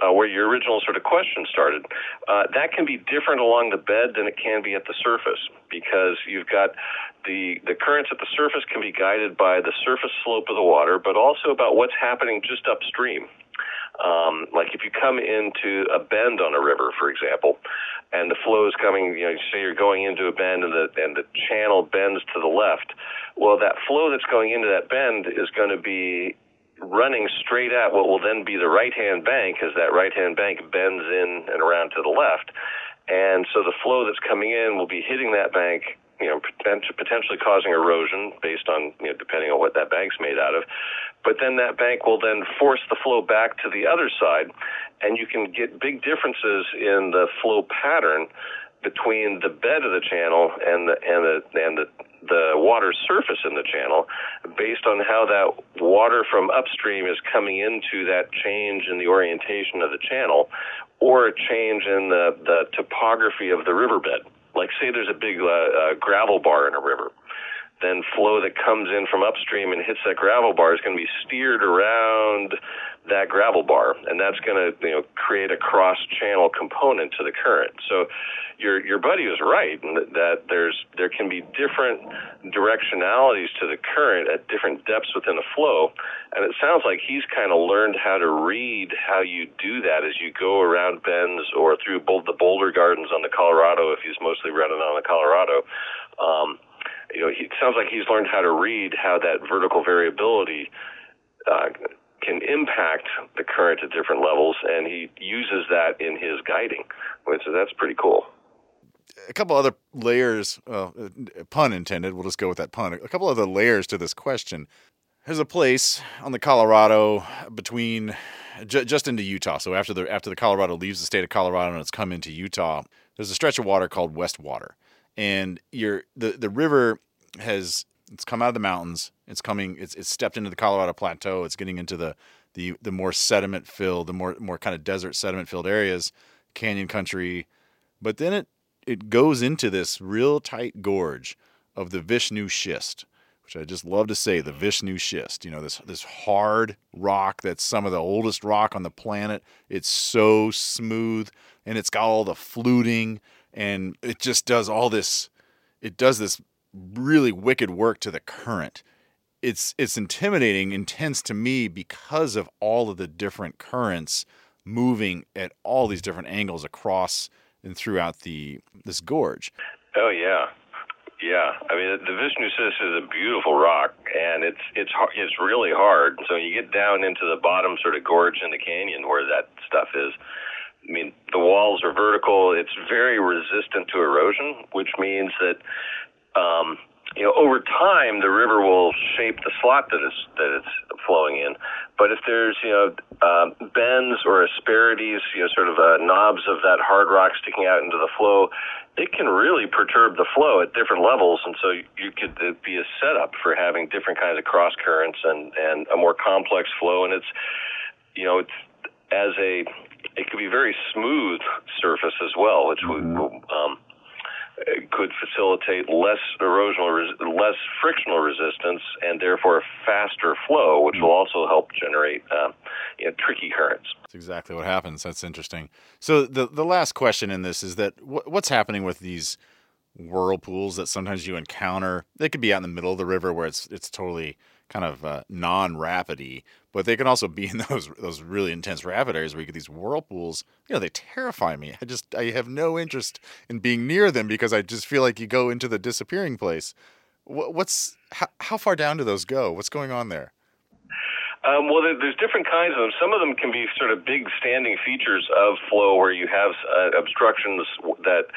Speaker 2: uh, where your original sort of question started, uh, that can be different along the bed than it can be at the surface because you've got the the currents at the surface can be guided by the surface slope of the water, but also about what's happening just upstream. Um, like if you come into a bend on a river, for example, and the flow is coming, you know, say you're going into a bend and the and the channel bends to the left. Well, that flow that's going into that bend is going to be running straight at what will then be the right hand bank as that right hand bank bends in and around to the left. And so the flow that's coming in will be hitting that bank, you know, potentially causing erosion based on, you know, depending on what that bank's made out of. But then that bank will then force the flow back to the other side, and you can get big differences in the flow pattern between the bed of the channel and the and the and the the water surface in the channel based on how that water from upstream is coming into that change in the orientation of the channel or a change in the, the topography of the riverbed. Like, say there's a big uh, uh, gravel bar in a river. Then flow that comes in from upstream and hits that gravel bar is going to be steered around that gravel bar, and that's going to you know create a cross channel component to the current. So your your buddy was right that there's there can be different directionalities to the current at different depths within a flow, and it sounds like he's kind of learned how to read how you do that as you go around bends or through both the boulder gardens on the Colorado if he's mostly running on the Colorado. Um, you know, he, it sounds like he's learned how to read how that vertical variability uh, can impact the current at different levels, and he uses that in his guiding. So that's pretty cool
Speaker 1: a couple other layers, well, uh, pun intended. We'll just go with that pun. A couple other layers to this question. There's a place on the Colorado between just into Utah. So after the after the Colorado leaves the state of Colorado and it's come into Utah, there's a stretch of water called Westwater, and you're the the river has it's come out of the mountains. It's coming. It's it's stepped into the Colorado Plateau. It's getting into the the the more sediment filled, the more more kind of desert sediment filled areas, canyon country. But then it it goes into this real tight gorge of the Vishnu schist, which I just love to say, the Vishnu schist. You know, this this hard rock that's some of the oldest rock on the planet. It's so smooth and it's got all the fluting and it just does all this it does this really wicked work to the current. It's it's intimidating, intense to me because of all of the different currents moving at all these different angles across and throughout the this gorge.
Speaker 2: Oh yeah, yeah. I mean, the Vishnu Schist is a beautiful rock, and it's it's it's really hard. So you get down into the bottom sort of gorge in the canyon where that stuff is. I mean, the walls are vertical. It's very resistant to erosion, which means that um, you know, over time, the river will shape the slot that it's that it's flowing in. But if there's you know uh, bends or asperities, you know, sort of uh, knobs of that hard rock sticking out into the flow, it can really perturb the flow at different levels. And so you could be a setup for having different kinds of cross currents and and a more complex flow. And it's you know it's as a it could be very smooth surface as well, which mm-hmm. would. Um, could facilitate less erosional, less frictional resistance, and therefore a faster flow, which will also help generate uh, you know, tricky currents.
Speaker 1: That's exactly what happens. That's interesting. So the the last question in this is that what's happening with these whirlpools that sometimes you encounter? They could be out in the middle of the river where it's it's totally kind of uh, non-rapidy, but they can also be in those those really intense rapid areas where you get these whirlpools. You know, they terrify me. I just I have no interest in being near them because I just feel like you go into the disappearing place. What's how, how far down do those go? What's going on there?
Speaker 2: Um, well, there's different kinds of them. Some of them can be sort of big standing features of flow where you have uh, obstructions that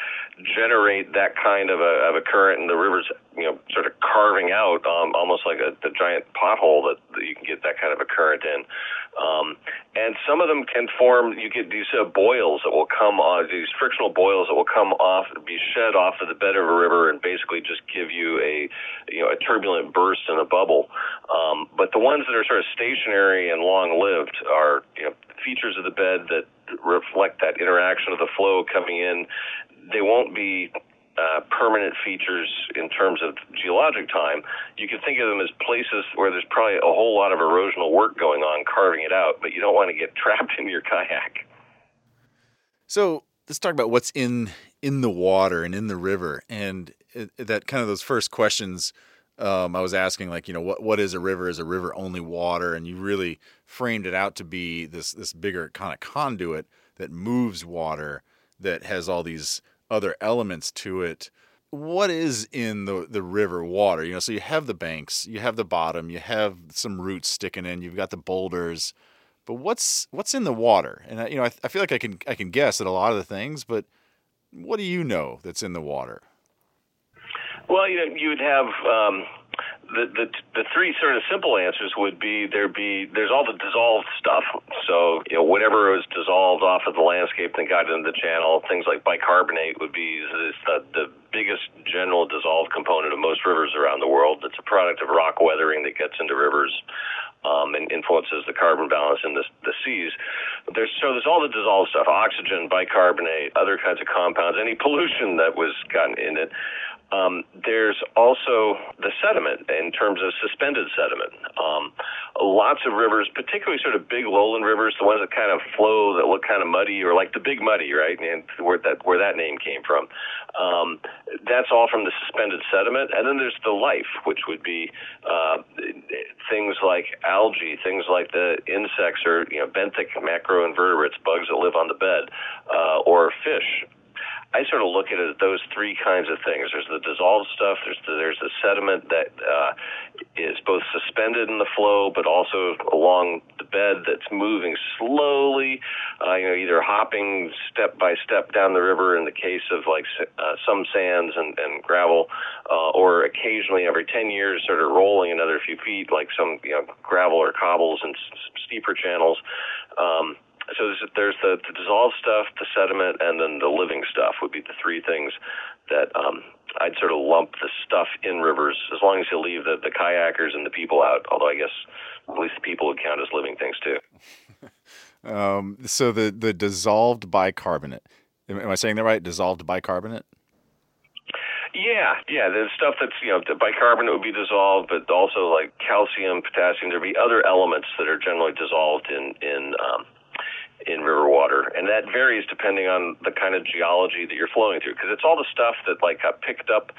Speaker 2: generate that kind of a, of a current, and the river's you know sort of carving out um, almost like a, a giant pothole that, that you can get that kind of a current in. Um, and some of them can form. You get these uh, boils that will come on these frictional boils that will come off, be shed off of the bed of a river, and basically just give you a you know a turbulent burst in a bubble. Um, but the ones that are sort of stationary and long lived are you know features of the bed that reflect that interaction of the flow coming in. They won't be uh, permanent features in terms of geologic time, you can think of them as places where there's probably a whole lot of erosional work going on carving it out, but you don't want to get trapped in your kayak.
Speaker 1: So let's talk about what's in in the water and in the river, and it, that kind of those first questions. Um, I was asking, like, you know, what what is a river? Is a river only water? And you really framed it out to be this this bigger kind of conduit that moves water, that has all these other elements to it. What is in the the river water? You know, so you have the banks, you have the bottom, you have some roots sticking in, you've got the boulders but what's what's in the water? And I, you know, I, I feel like I can I can guess at a lot of the things, but what do you know that's in the water?
Speaker 2: Well, you know, you would have um, the, the three sort of simple answers would be there be there's all the dissolved stuff. So you know whatever was dissolved off of the landscape and got into the channel, things like bicarbonate would be the, the biggest general dissolved component of most rivers around the world. It's a product of rock weathering that gets into rivers um, and influences the carbon balance in the, the seas. There's, so there's all the dissolved stuff, oxygen, bicarbonate, other kinds of compounds, any pollution that was gotten in it. Um, there's also the sediment in terms of suspended sediment. Um, lots of rivers, particularly sort of big lowland rivers, the ones that kind of flow that look kind of muddy, or like the Big Muddy, right? And where that where that name came from. Um, that's all from the suspended sediment. And then there's the life, which would be uh, things like algae, things like the insects or you know benthic macroinvertebrates, bugs that live on the bed, uh, or fish I sort of look at it those three kinds of things. There's the dissolved stuff. There's the, there's the sediment that uh, is both suspended in the flow, but also along the bed that's moving slowly. Uh, you know, either hopping step by step down the river in the case of like uh, some sands and, and gravel, uh, or occasionally every 10 years, sort of rolling another few feet, like some you know gravel or cobbles and s- steeper channels. Um, so there's, there's the, the dissolved stuff, the sediment, and then the living stuff would be the three things that um, I'd sort of lump the stuff in rivers as long as you leave the, the kayakers and the people out. Although I guess at least the people would count as living things too.
Speaker 1: um, so the the dissolved bicarbonate. Am I saying that right? Dissolved bicarbonate.
Speaker 2: Yeah, yeah. There's stuff that's you know the bicarbonate would be dissolved, but also like calcium, potassium. There'd be other elements that are generally dissolved in in um, in river water, and that varies depending on the kind of geology that you're flowing through. Because it's all the stuff that like got picked up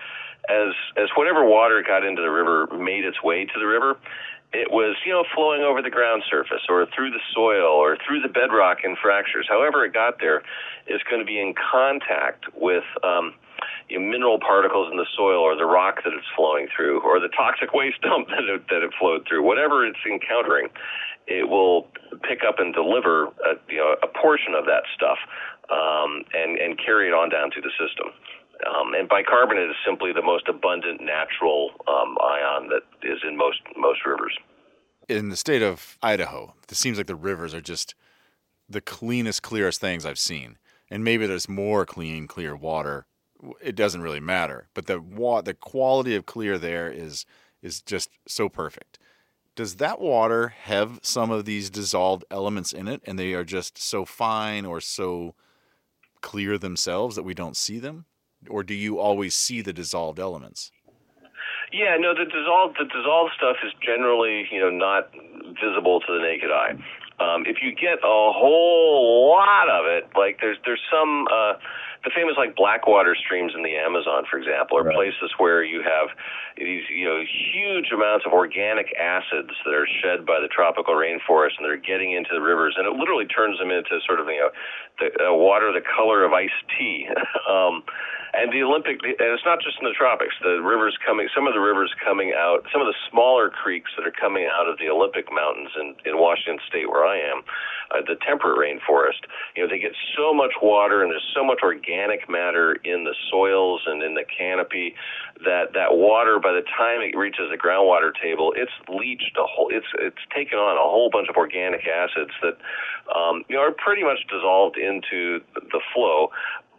Speaker 2: as as whatever water got into the river made its way to the river. It was you know flowing over the ground surface or through the soil or through the bedrock in fractures. However it got there, is going to be in contact with. Um, you know, mineral particles in the soil or the rock that it's flowing through or the toxic waste dump that it, that it flowed through, whatever it's encountering, it will pick up and deliver a, you know, a portion of that stuff um, and, and carry it on down to the system. Um, and bicarbonate is simply the most abundant natural um, ion that is in most most rivers.
Speaker 1: In the state of Idaho, it seems like the rivers are just the cleanest, clearest things I've seen. And maybe there's more clean, clear water. It doesn't really matter, but the wa- the quality of clear there is is just so perfect. Does that water have some of these dissolved elements in it and they are just so fine or so clear themselves that we don't see them? Or do you always see the dissolved elements?
Speaker 2: Yeah no the dissolved the dissolved stuff is generally you know not visible to the naked eye. Um, if you get a whole lot of it like there's there's some uh, the famous like blackwater streams in the Amazon, for example, are right. places where you have these you know huge amounts of organic acids that are shed by the tropical rainforest, and they're getting into the rivers, and it literally turns them into sort of you know the uh, water the color of iced tea. um, and the Olympic, and it's not just in the tropics. The rivers coming, some of the rivers coming out, some of the smaller creeks that are coming out of the Olympic Mountains in, in Washington State, where I am, uh, the temperate rainforest. You know, they get so much water, and there's so much organic matter in the soils and in the canopy that that water, by the time it reaches the groundwater table, it's leached a whole. It's it's taken on a whole bunch of organic acids that um, you know are pretty much dissolved into the flow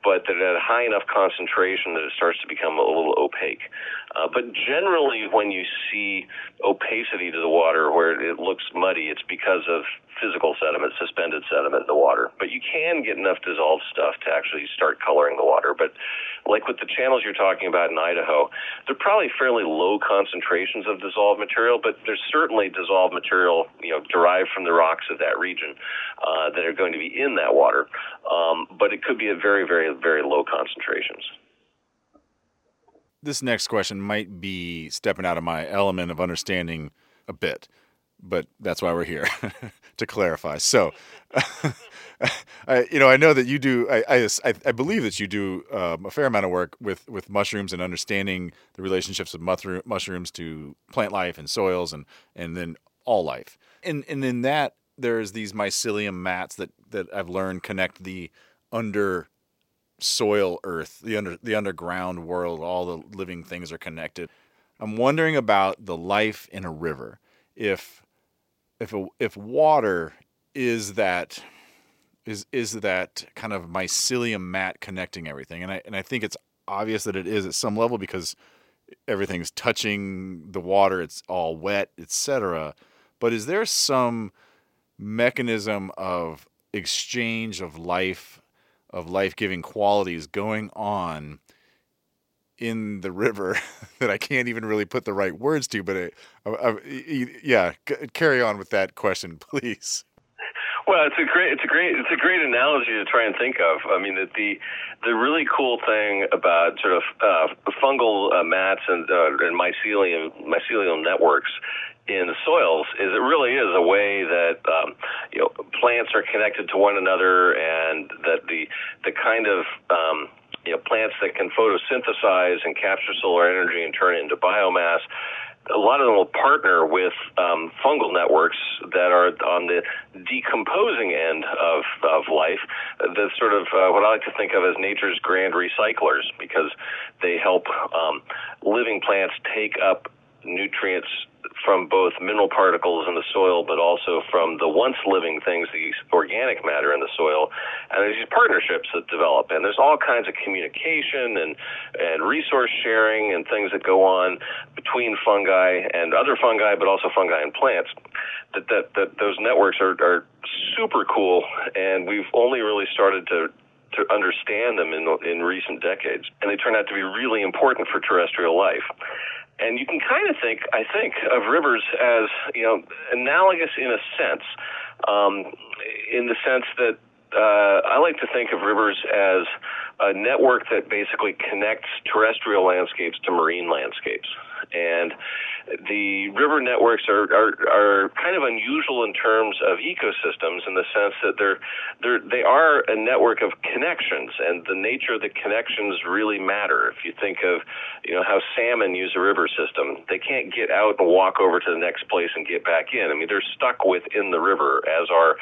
Speaker 2: but that at a high enough concentration that it starts to become a little opaque. Uh, but generally, when you see opacity to the water where it looks muddy, it's because of physical sediment, suspended sediment in the water. But you can get enough dissolved stuff to actually start coloring the water. But like with the channels you're talking about in Idaho, they're probably fairly low concentrations of dissolved material, but there's certainly dissolved material, you know, derived from the rocks of that region uh, that are going to be in that water. Um, but it could be at very, very, very low concentrations.
Speaker 1: This next question might be stepping out of my element of understanding a bit, but that's why we're here to clarify. So, I, you know, I know that you do. I, I, I believe that you do um, a fair amount of work with with mushrooms and understanding the relationships of mushroom, mushrooms to plant life and soils and and then all life. And and in that there's these mycelium mats that that I've learned connect the under soil earth, the under the underground world. All the living things are connected. I'm wondering about the life in a river. If if a, if water is that is is that kind of mycelium mat connecting everything and i and i think it's obvious that it is at some level because everything's touching the water it's all wet etc but is there some mechanism of exchange of life of life-giving qualities going on in the river that I can't even really put the right words to. But I, I, I, yeah, c- carry on with that question, please.
Speaker 2: Well, it's a great, it's a great, it's a great analogy to try and think of. I mean, that the the really cool thing about sort of uh, fungal uh, mats and, uh, and mycelium mycelial networks in soils is it really is a way that um, you know plants are connected to one another, and that the the kind of um, you know, plants that can photosynthesize and capture solar energy and turn it into biomass. A lot of them will partner with um, fungal networks that are on the decomposing end of, of life. That's sort of uh, what I like to think of as nature's grand recyclers because they help um, living plants take up nutrients from both mineral particles in the soil, but also from the once living things, the organic matter in the soil. And there's these partnerships that develop, and there's all kinds of communication and and resource sharing and things that go on between fungi and other fungi, but also fungi and plants. That that, that those networks are, are super cool, and we've only really started to to understand them in in recent decades, and they turn out to be really important for terrestrial life. And you can kind of think, I think, of rivers as you know analogous in a sense, um, in the sense that uh, I like to think of rivers as a network that basically connects terrestrial landscapes to marine landscapes. And the river networks are, are, are kind of unusual in terms of ecosystems in the sense that they're, they're, they are a network of connections, and the nature of the connections really matter. If you think of you know, how salmon use a river system, they can't get out and walk over to the next place and get back in. I mean, they're stuck within the river, as are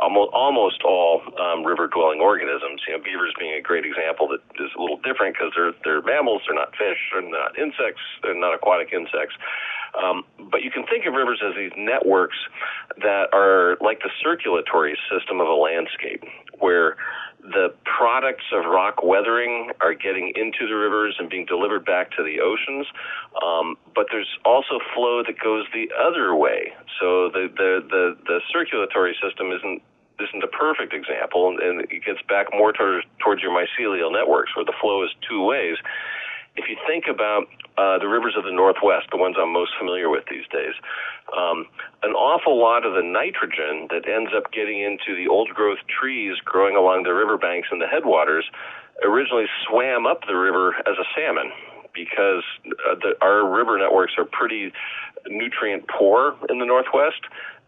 Speaker 2: almost, almost all um, river dwelling organisms. You know, beavers being a great example that is a little different because they're, they're mammals, they're not fish, they're not insects, they're not insects. Um, but you can think of rivers as these networks that are like the circulatory system of a landscape, where the products of rock weathering are getting into the rivers and being delivered back to the oceans. Um, but there's also flow that goes the other way. So the, the, the, the circulatory system isn't isn't a perfect example, and, and it gets back more towards, towards your mycelial networks, where the flow is two ways if you think about uh, the rivers of the Northwest, the ones I'm most familiar with these days, um, an awful lot of the nitrogen that ends up getting into the old growth trees growing along the riverbanks and the headwaters originally swam up the river as a salmon because uh, the, our river networks are pretty nutrient poor in the Northwest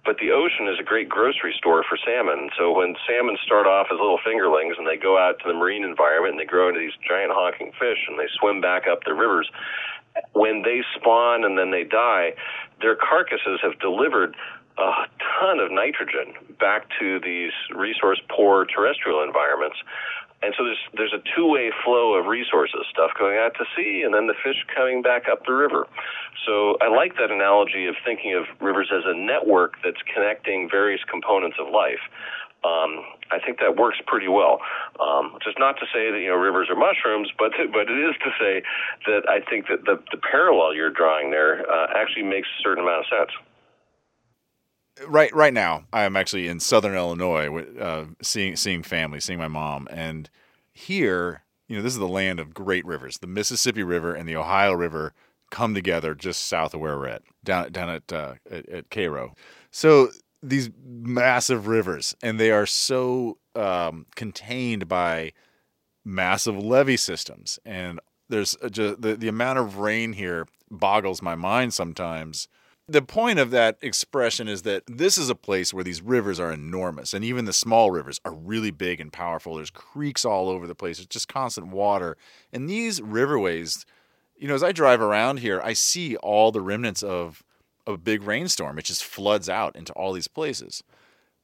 Speaker 2: but the ocean is a great grocery store for salmon. So when salmon start off as little fingerlings and they go out to the marine environment and they grow into these giant honking fish and they swim back up the rivers, when they spawn and then they die, their carcasses have delivered a ton of nitrogen back to these resource poor terrestrial environments. And so there's there's a two-way flow of resources, stuff going out to sea, and then the fish coming back up the river. So I like that analogy of thinking of rivers as a network that's connecting various components of life. um, I think that works pretty well. Um, which not to say that you know rivers are mushrooms, but but it is to say that I think that the the parallel you're drawing there uh, actually makes a certain amount of sense
Speaker 1: right right now I'm actually in Southern Illinois, uh, seeing seeing family, seeing my mom, and here, you know, this is the land of great rivers. The Mississippi River and the Ohio River come together just south of where we're at, down down at uh, at, at Cairo. So these massive rivers, and they are so um, contained by massive levee systems, and there's just the the amount of rain here boggles my mind sometimes the point of that expression is that this is a place where these rivers are enormous and even the small rivers are really big and powerful. There's creeks all over the place. It's just constant water. And these riverways you know as i drive around here i see all the remnants of a big rainstorm. It just floods out into all these places.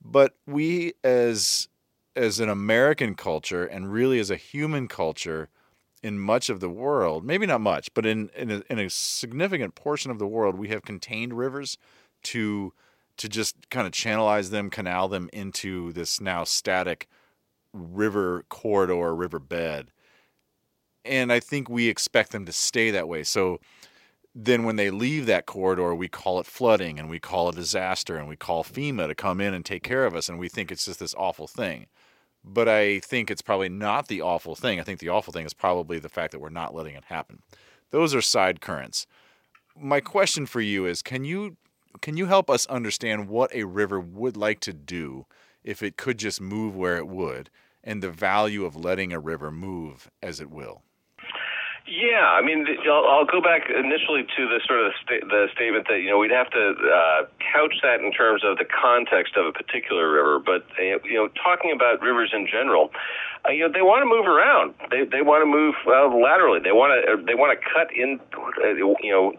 Speaker 1: But we as as an american culture and really as a human culture in much of the world, maybe not much, but in in a, in a significant portion of the world, we have contained rivers to to just kind of channelize them, canal them into this now static river corridor, river bed. And I think we expect them to stay that way. So then when they leave that corridor, we call it flooding and we call it disaster and we call FEMA to come in and take care of us. And we think it's just this awful thing but I think it's probably not the awful thing. I think the awful thing is probably the fact that we're not letting it happen. Those are side currents. My question for you is can you can you help us understand what a river would like to do if it could just move where it would and the value of letting a river move as it will?
Speaker 2: Yeah, I mean, I'll, I'll go back initially to the sort of sta- the statement that you know we'd have to uh, couch that in terms of the context of a particular river, but uh, you know, talking about rivers in general, uh, you know, they want to move around. They they want to move uh, laterally. They want to they want to cut in, uh, you know,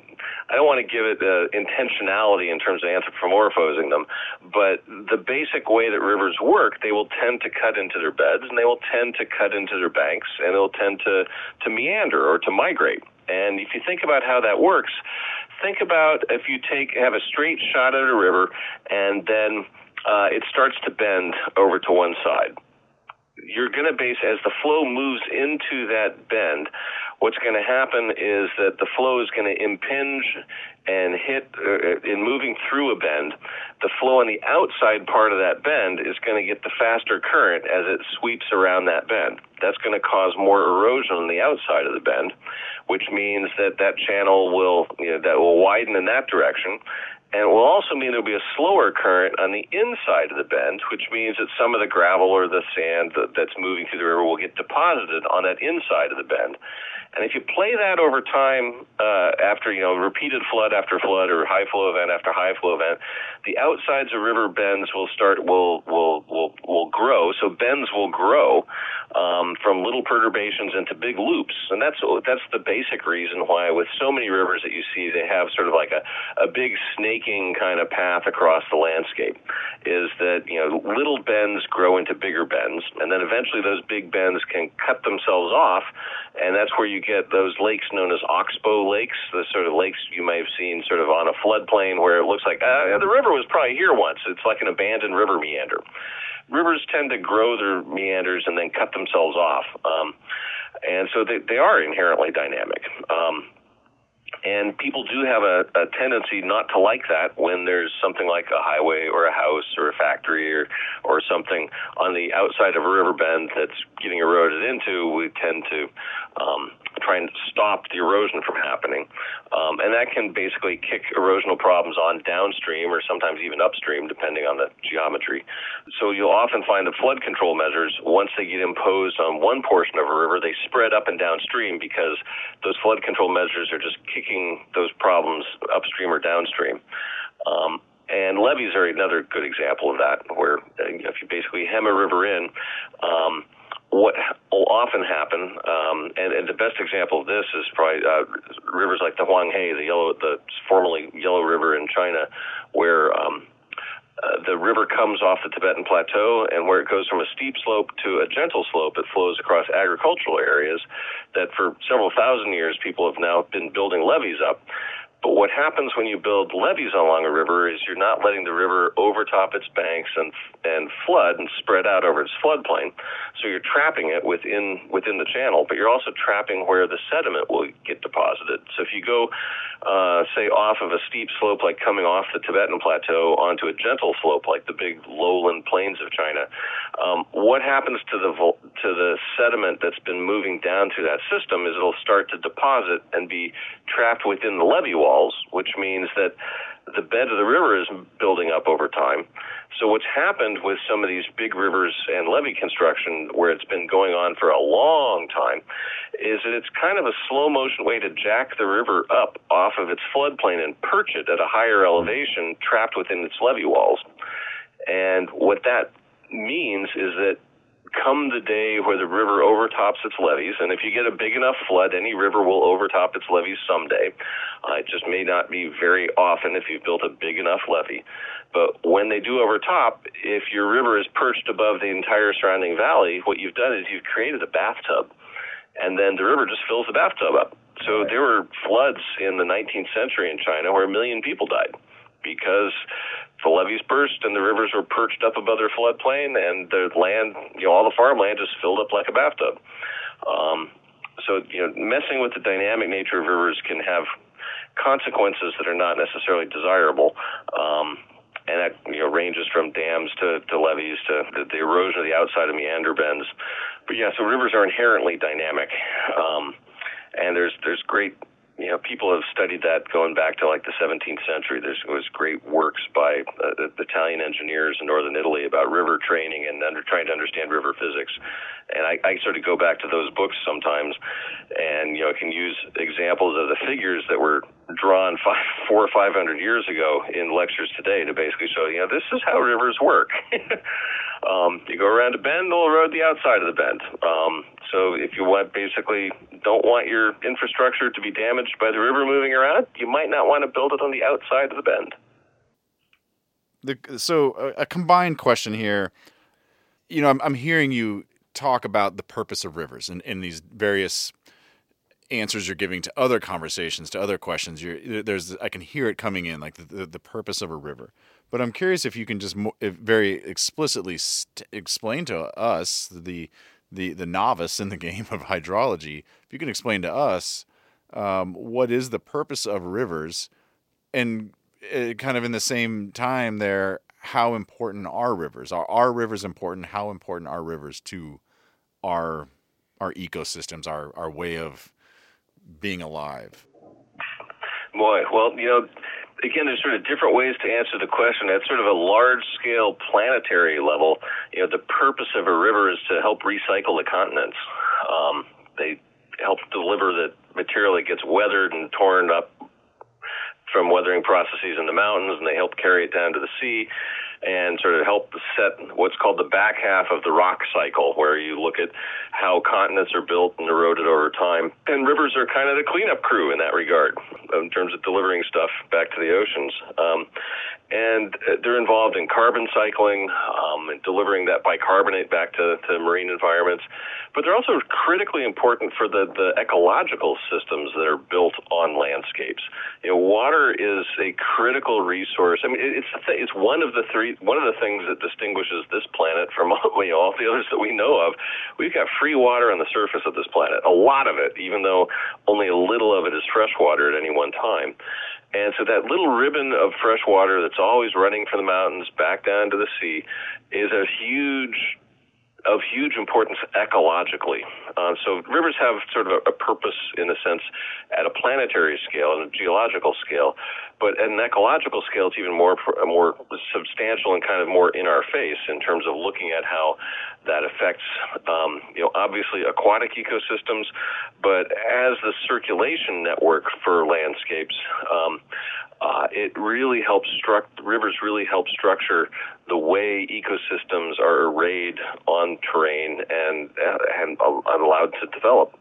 Speaker 2: I don't want to give it uh, intentionality in terms of anthropomorphizing them, but the basic way that rivers work, they will tend to cut into their beds and they will tend to cut into their banks and they'll tend to, to meander or to migrate. And if you think about how that works, think about if you take have a straight shot at a river and then uh, it starts to bend over to one side. You're going to base as the flow moves into that bend what's going to happen is that the flow is going to impinge and hit uh, in moving through a bend. The flow on the outside part of that bend is going to get the faster current as it sweeps around that bend. That's going to cause more erosion on the outside of the bend, which means that that channel will you know, that will widen in that direction. And it will also mean there'll be a slower current on the inside of the bend, which means that some of the gravel or the sand that's moving through the river will get deposited on that inside of the bend. And if you play that over time, uh, after you know repeated flood after flood or high flow event after high flow event, the outsides of river bends will start will will will will grow. So bends will grow um, from little perturbations into big loops, and that's that's the basic reason why with so many rivers that you see, they have sort of like a a big snaking kind of path across the landscape. Is that you know little bends grow into bigger bends, and then eventually those big bends can cut themselves off and that's where you get those lakes known as oxbow lakes, the sort of lakes you may have seen sort of on a floodplain where it looks like uh, the river was probably here once. It's like an abandoned river meander. Rivers tend to grow their meanders and then cut themselves off, um, and so they, they are inherently dynamic. Um, and people do have a, a tendency not to like that when there's something like a highway or a house or a factory or, or something on the outside of a river bend that's getting eroded into. We tend to um, try and stop the erosion from happening. Um, and that can basically kick erosional problems on downstream or sometimes even upstream, depending on the geometry. So you'll often find the flood control measures, once they get imposed on one portion of a river, they spread up and downstream because those flood control measures are just kicking those problems upstream or downstream. Um, and levees are another good example of that, where uh, you know, if you basically hem a river in, um, what will often happen, um, and, and, the best example of this is probably uh, rivers like the Huanghe, the yellow, the formerly Yellow River in China, where um, uh, the river comes off the Tibetan Plateau, and where it goes from a steep slope to a gentle slope, it flows across agricultural areas that for several thousand years people have now been building levees up. But what happens when you build levees along a river is you're not letting the river overtop its banks and and flood and spread out over its floodplain. So you're trapping it within within the channel, but you're also trapping where the sediment will get deposited. So if you go, uh, say, off of a steep slope like coming off the Tibetan Plateau onto a gentle slope like the big lowland plains of China, um, what happens to the to the sediment that's been moving down through that system is it'll start to deposit and be trapped within the levee wall walls, which means that the bed of the river is building up over time. So what's happened with some of these big rivers and levee construction where it's been going on for a long time is that it's kind of a slow motion way to jack the river up off of its floodplain and perch it at a higher elevation trapped within its levee walls. And what that means is that come the day where the river overtops its levees, and if you get a big enough flood, any river will overtop its levees someday. Uh, it just may not be very often if you've built a big enough levee. But when they do overtop, if your river is perched above the entire surrounding valley, what you've done is you've created a bathtub, and then the river just fills the bathtub up. So there were floods in the 19th century in China where a million people died because the levees burst and the rivers were perched up above their floodplain, and the land, you know, all the farmland just filled up like a bathtub. Um, so, you know, messing with the dynamic nature of rivers can have consequences that are not necessarily desirable. Um, and that you know ranges from dams to, to levees to the, the erosion of the outside of meander bends. But yeah, so rivers are inherently dynamic, um, and there's there's great you know, people have studied that going back to like the 17th century. There was great works by uh, Italian engineers in northern Italy about river training and under, trying to understand river physics. And I, I sort of go back to those books sometimes, and you know, can use examples of the figures that were drawn five, four or five hundred years ago in lectures today to basically show, you know, this is how rivers work. um, you go around a bend, they'll erode the outside of the bend. Um, so if you want basically don't want your infrastructure to be damaged by the river moving around, you might not want to build it on the outside of the bend.
Speaker 1: The, so a, a combined question here. You know, I'm, I'm hearing you talk about the purpose of rivers and, and these various answers you're giving to other conversations, to other questions. You're, there's, I can hear it coming in, like the, the, the purpose of a river. But I'm curious if you can just mo- very explicitly st- explain to us the the the novice in the game of hydrology, if you can explain to us um, what is the purpose of rivers, and uh, kind of in the same time there, how important are rivers? Are our rivers important? How important are rivers to our our ecosystems, our our way of being alive?
Speaker 2: Boy, well, you know, again, there's sort of different ways to answer the question. At sort of a large scale planetary level, you know, the purpose of a river is to help recycle the continents. Um, they help deliver the material that gets weathered and torn up from weathering processes in the mountains, and they help carry it down to the sea and sort of help set what's called the back half of the rock cycle, where you look at how continents are built and eroded over time. And rivers are kind of the cleanup crew in that regard, in terms of delivering stuff back to the oceans. Um, and they're involved in carbon cycling um, and delivering that bicarbonate back to, to marine environments. But they're also critically important for the, the ecological systems that are built on landscapes. You know, water is a critical resource. I mean, it's it's one of the three one of the things that distinguishes this planet from you know, all the others that we know of. We've got free water on the surface of this planet, a lot of it, even though only a little of it is fresh water at any one time. And so that little ribbon of fresh water that's always running from the mountains back down to the sea is a huge huge importance ecologically. Uh, so rivers have sort of a, a, purpose in a sense at a planetary scale and a geological scale, but at an ecological scale, it's even more more substantial and kind of more in our face in terms of looking at how that affects, um, you know, obviously aquatic ecosystems, but as the circulation network for landscapes, um, uh, it really helps struct rivers really help structure the way ecosystems are arrayed on terrain and and, and allowed to develop.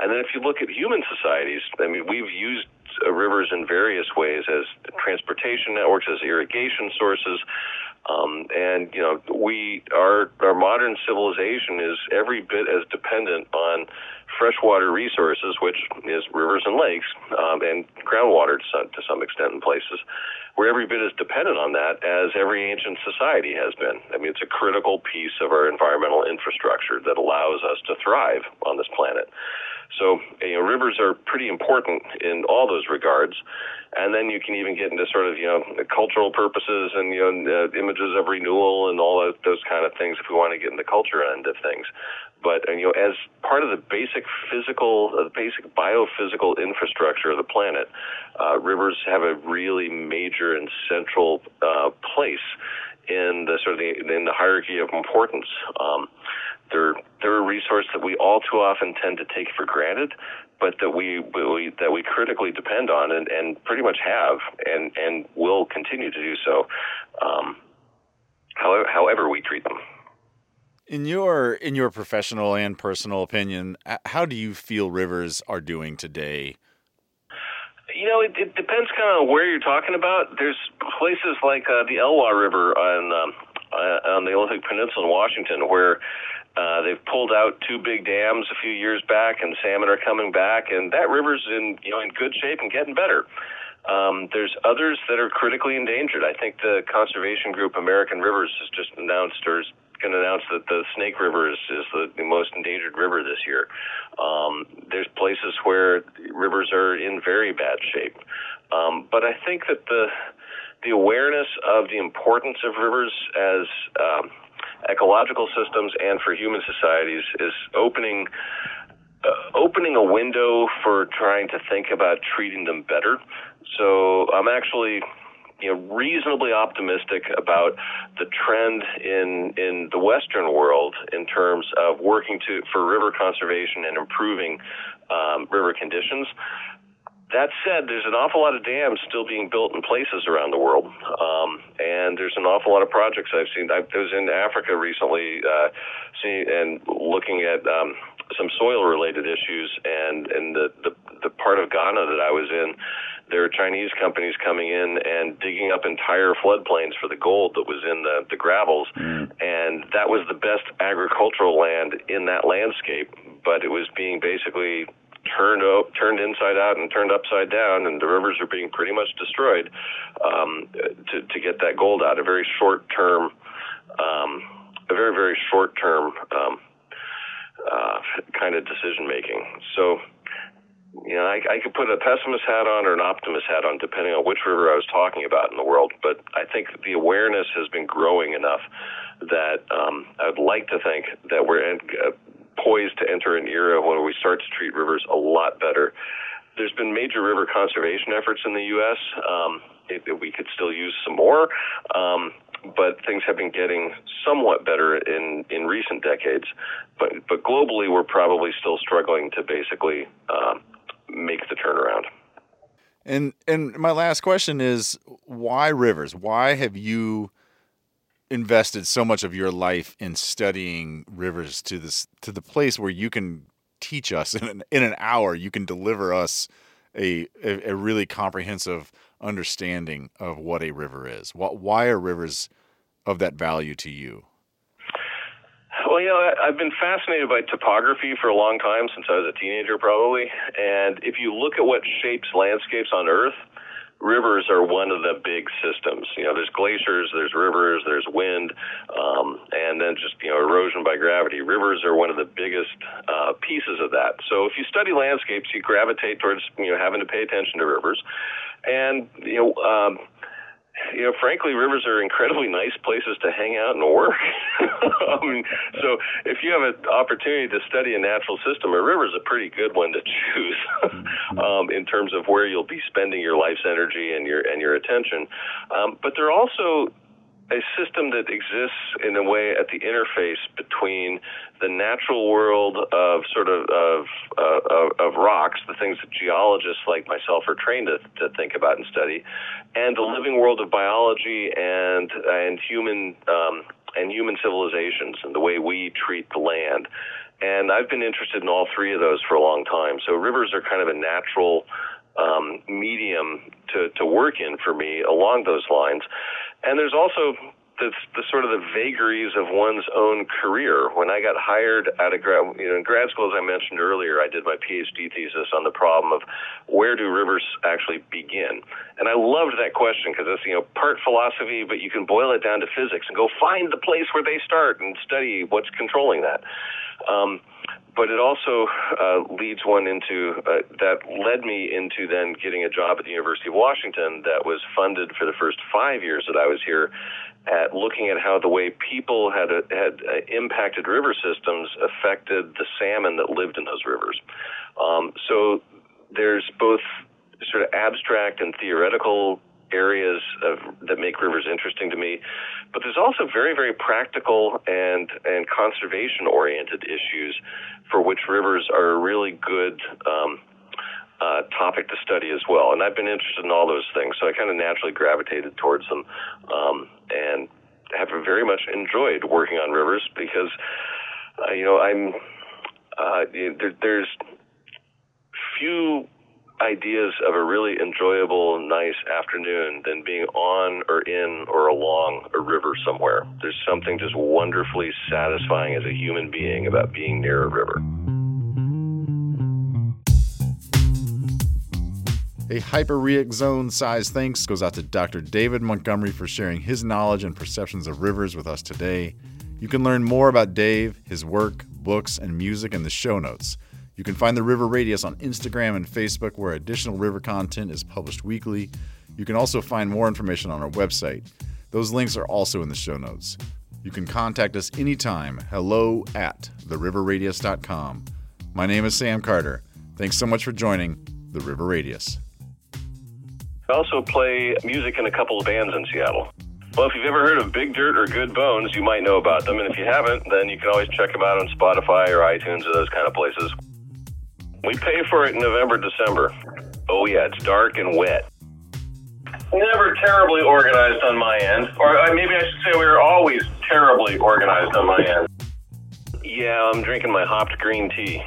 Speaker 2: And then if you look at human societies, I mean, we've used uh, rivers in various ways as transportation networks, as irrigation sources. Um, and you know, we our our modern civilization is every bit as dependent on freshwater resources, which is rivers and lakes um, and groundwater to some, to some extent in places. We're every bit as dependent on that as every ancient society has been. I mean, it's a critical piece of our environmental infrastructure that allows us to thrive on this planet. So, you know, rivers are pretty important in all those regards. And then you can even get into sort of, you know, cultural purposes and, you know, uh, images of renewal and all of those kind of things if we want to get in the culture end of things. But, and, you know, as part of the basic physical, uh, basic biophysical infrastructure of the planet, uh, rivers have a really major and central uh, place in the sort of the, in the hierarchy of importance. Um, they're they're a resource that we all too often tend to take for granted, but that we, we that we critically depend on and, and pretty much have and and will continue to do so, um, however however we treat them.
Speaker 1: In your in your professional and personal opinion, how do you feel rivers are doing today?
Speaker 2: You know, it, it depends kind of where you're talking about. There's places like uh, the Elwha River on um, uh, on the Olympic Peninsula in Washington where uh, they've pulled out two big dams a few years back, and salmon are coming back, and that river's in you know in good shape and getting better. Um, there's others that are critically endangered. I think the conservation group American Rivers has just announced or is going to announce that the Snake River is, is the, the most endangered river this year. Um, there's places where rivers are in very bad shape. Um, but I think that the the awareness of the importance of rivers as um, ecological systems and for human societies is opening uh, opening a window for trying to think about treating them better. So I'm actually you know reasonably optimistic about the trend in in the Western world in terms of working to for river conservation and improving um, river conditions. That said, there's an awful lot of dams still being built in places around the world, um, and there's an awful lot of projects I've seen. I was in Africa recently, uh, seeing and looking at um, some soil-related issues, and and the, the the part of Ghana that I was in, there are Chinese companies coming in and digging up entire floodplains for the gold that was in the the gravels, mm. and that was the best agricultural land in that landscape, but it was being basically turned up, turned inside out and turned upside down, and the rivers are being pretty much destroyed um, to to get that gold out. A very short term, um, a very very short term um, uh, kind of decision making. So. You know, I, I could put a pessimist hat on or an optimist hat on, depending on which river I was talking about in the world. But I think the awareness has been growing enough that um, I'd like to think that we're in, uh, poised to enter an era where we start to treat rivers a lot better. There's been major river conservation efforts in the U.S. Um, it, it, we could still use some more, um, but things have been getting somewhat better in, in recent decades. But, but globally, we're probably still struggling to basically um, make the turnaround.
Speaker 1: And and my last question is why rivers? Why have you invested so much of your life in studying rivers to this to the place where you can teach us in an, in an hour you can deliver us a, a, a really comprehensive understanding of what a river is what why are rivers of that value to you
Speaker 2: well, you know, I've been fascinated by topography for a long time, since I was a teenager, probably. And if you look at what shapes landscapes on Earth, rivers are one of the big systems. You know, there's glaciers, there's rivers, there's wind, um, and then just you know erosion by gravity. Rivers are one of the biggest uh, pieces of that. So if you study landscapes, you gravitate towards you know having to pay attention to rivers, and you know. Um, you know, frankly, rivers are incredibly nice places to hang out and work. So if you have an opportunity to study a natural system, a river is a pretty good one to choose um, in terms of where you'll be spending your life's energy and your and your attention. Um, but they're also a system that exists in a way at the interface between the natural world of sort of of, uh, of, of rocks, the things that geologists like myself are trained to, to think about and study, and the living world of biology and and human um, and human civilizations and the way we treat the land. And I've been interested in all three of those for a long time. So rivers are kind of a natural um, medium to, to work in for me along those lines. And there's also the, the sort of the vagaries of one's own career. When I got hired out of grad, you know, in grad school, as I mentioned earlier, I did my PhD thesis on the problem of where do rivers actually begin? And I loved that question because it's you know part philosophy, but you can boil it down to physics and go find the place where they start and study what's controlling that. Um, but it also uh, leads one into uh, that led me into then getting a job at the University of Washington that was funded for the first five years that I was here at looking at how the way people had uh, had uh, impacted river systems affected the salmon that lived in those rivers. Um, so there's both sort of abstract and theoretical areas of, that make rivers interesting to me, but there's also very, very practical and and conservation oriented issues for which rivers are a really good um, uh, topic to study as well. And I've been interested in all those things, so I kind of naturally gravitated towards them, um, and have very much enjoyed working on rivers because, uh, you know, I'm uh, there, there's few ideas of a really enjoyable, nice afternoon than being on or in or along a river somewhere. There's something just wonderfully satisfying as a human being about being near a river.
Speaker 1: A hyporheic zone size thanks goes out to Dr. David Montgomery for sharing his knowledge and perceptions of rivers with us today. You can learn more about Dave, his work, books, and music in the show notes. You can find the River Radius on Instagram and Facebook, where additional river content is published weekly. You can also find more information on our website. Those links are also in the show notes. You can contact us anytime. Hello at theriverradius.com. My name is Sam Carter. Thanks so much for joining the River Radius.
Speaker 2: I also play music in a couple of bands in Seattle. Well, if you've ever heard of Big Dirt or Good Bones, you might know about them. And if you haven't, then you can always check them out on Spotify or iTunes or those kind of places. We pay for it in November, December. Oh, yeah, it's dark and wet. Never terribly organized on my end. Or uh, maybe I should say we were always terribly organized on my end. Yeah, I'm drinking my hopped green tea.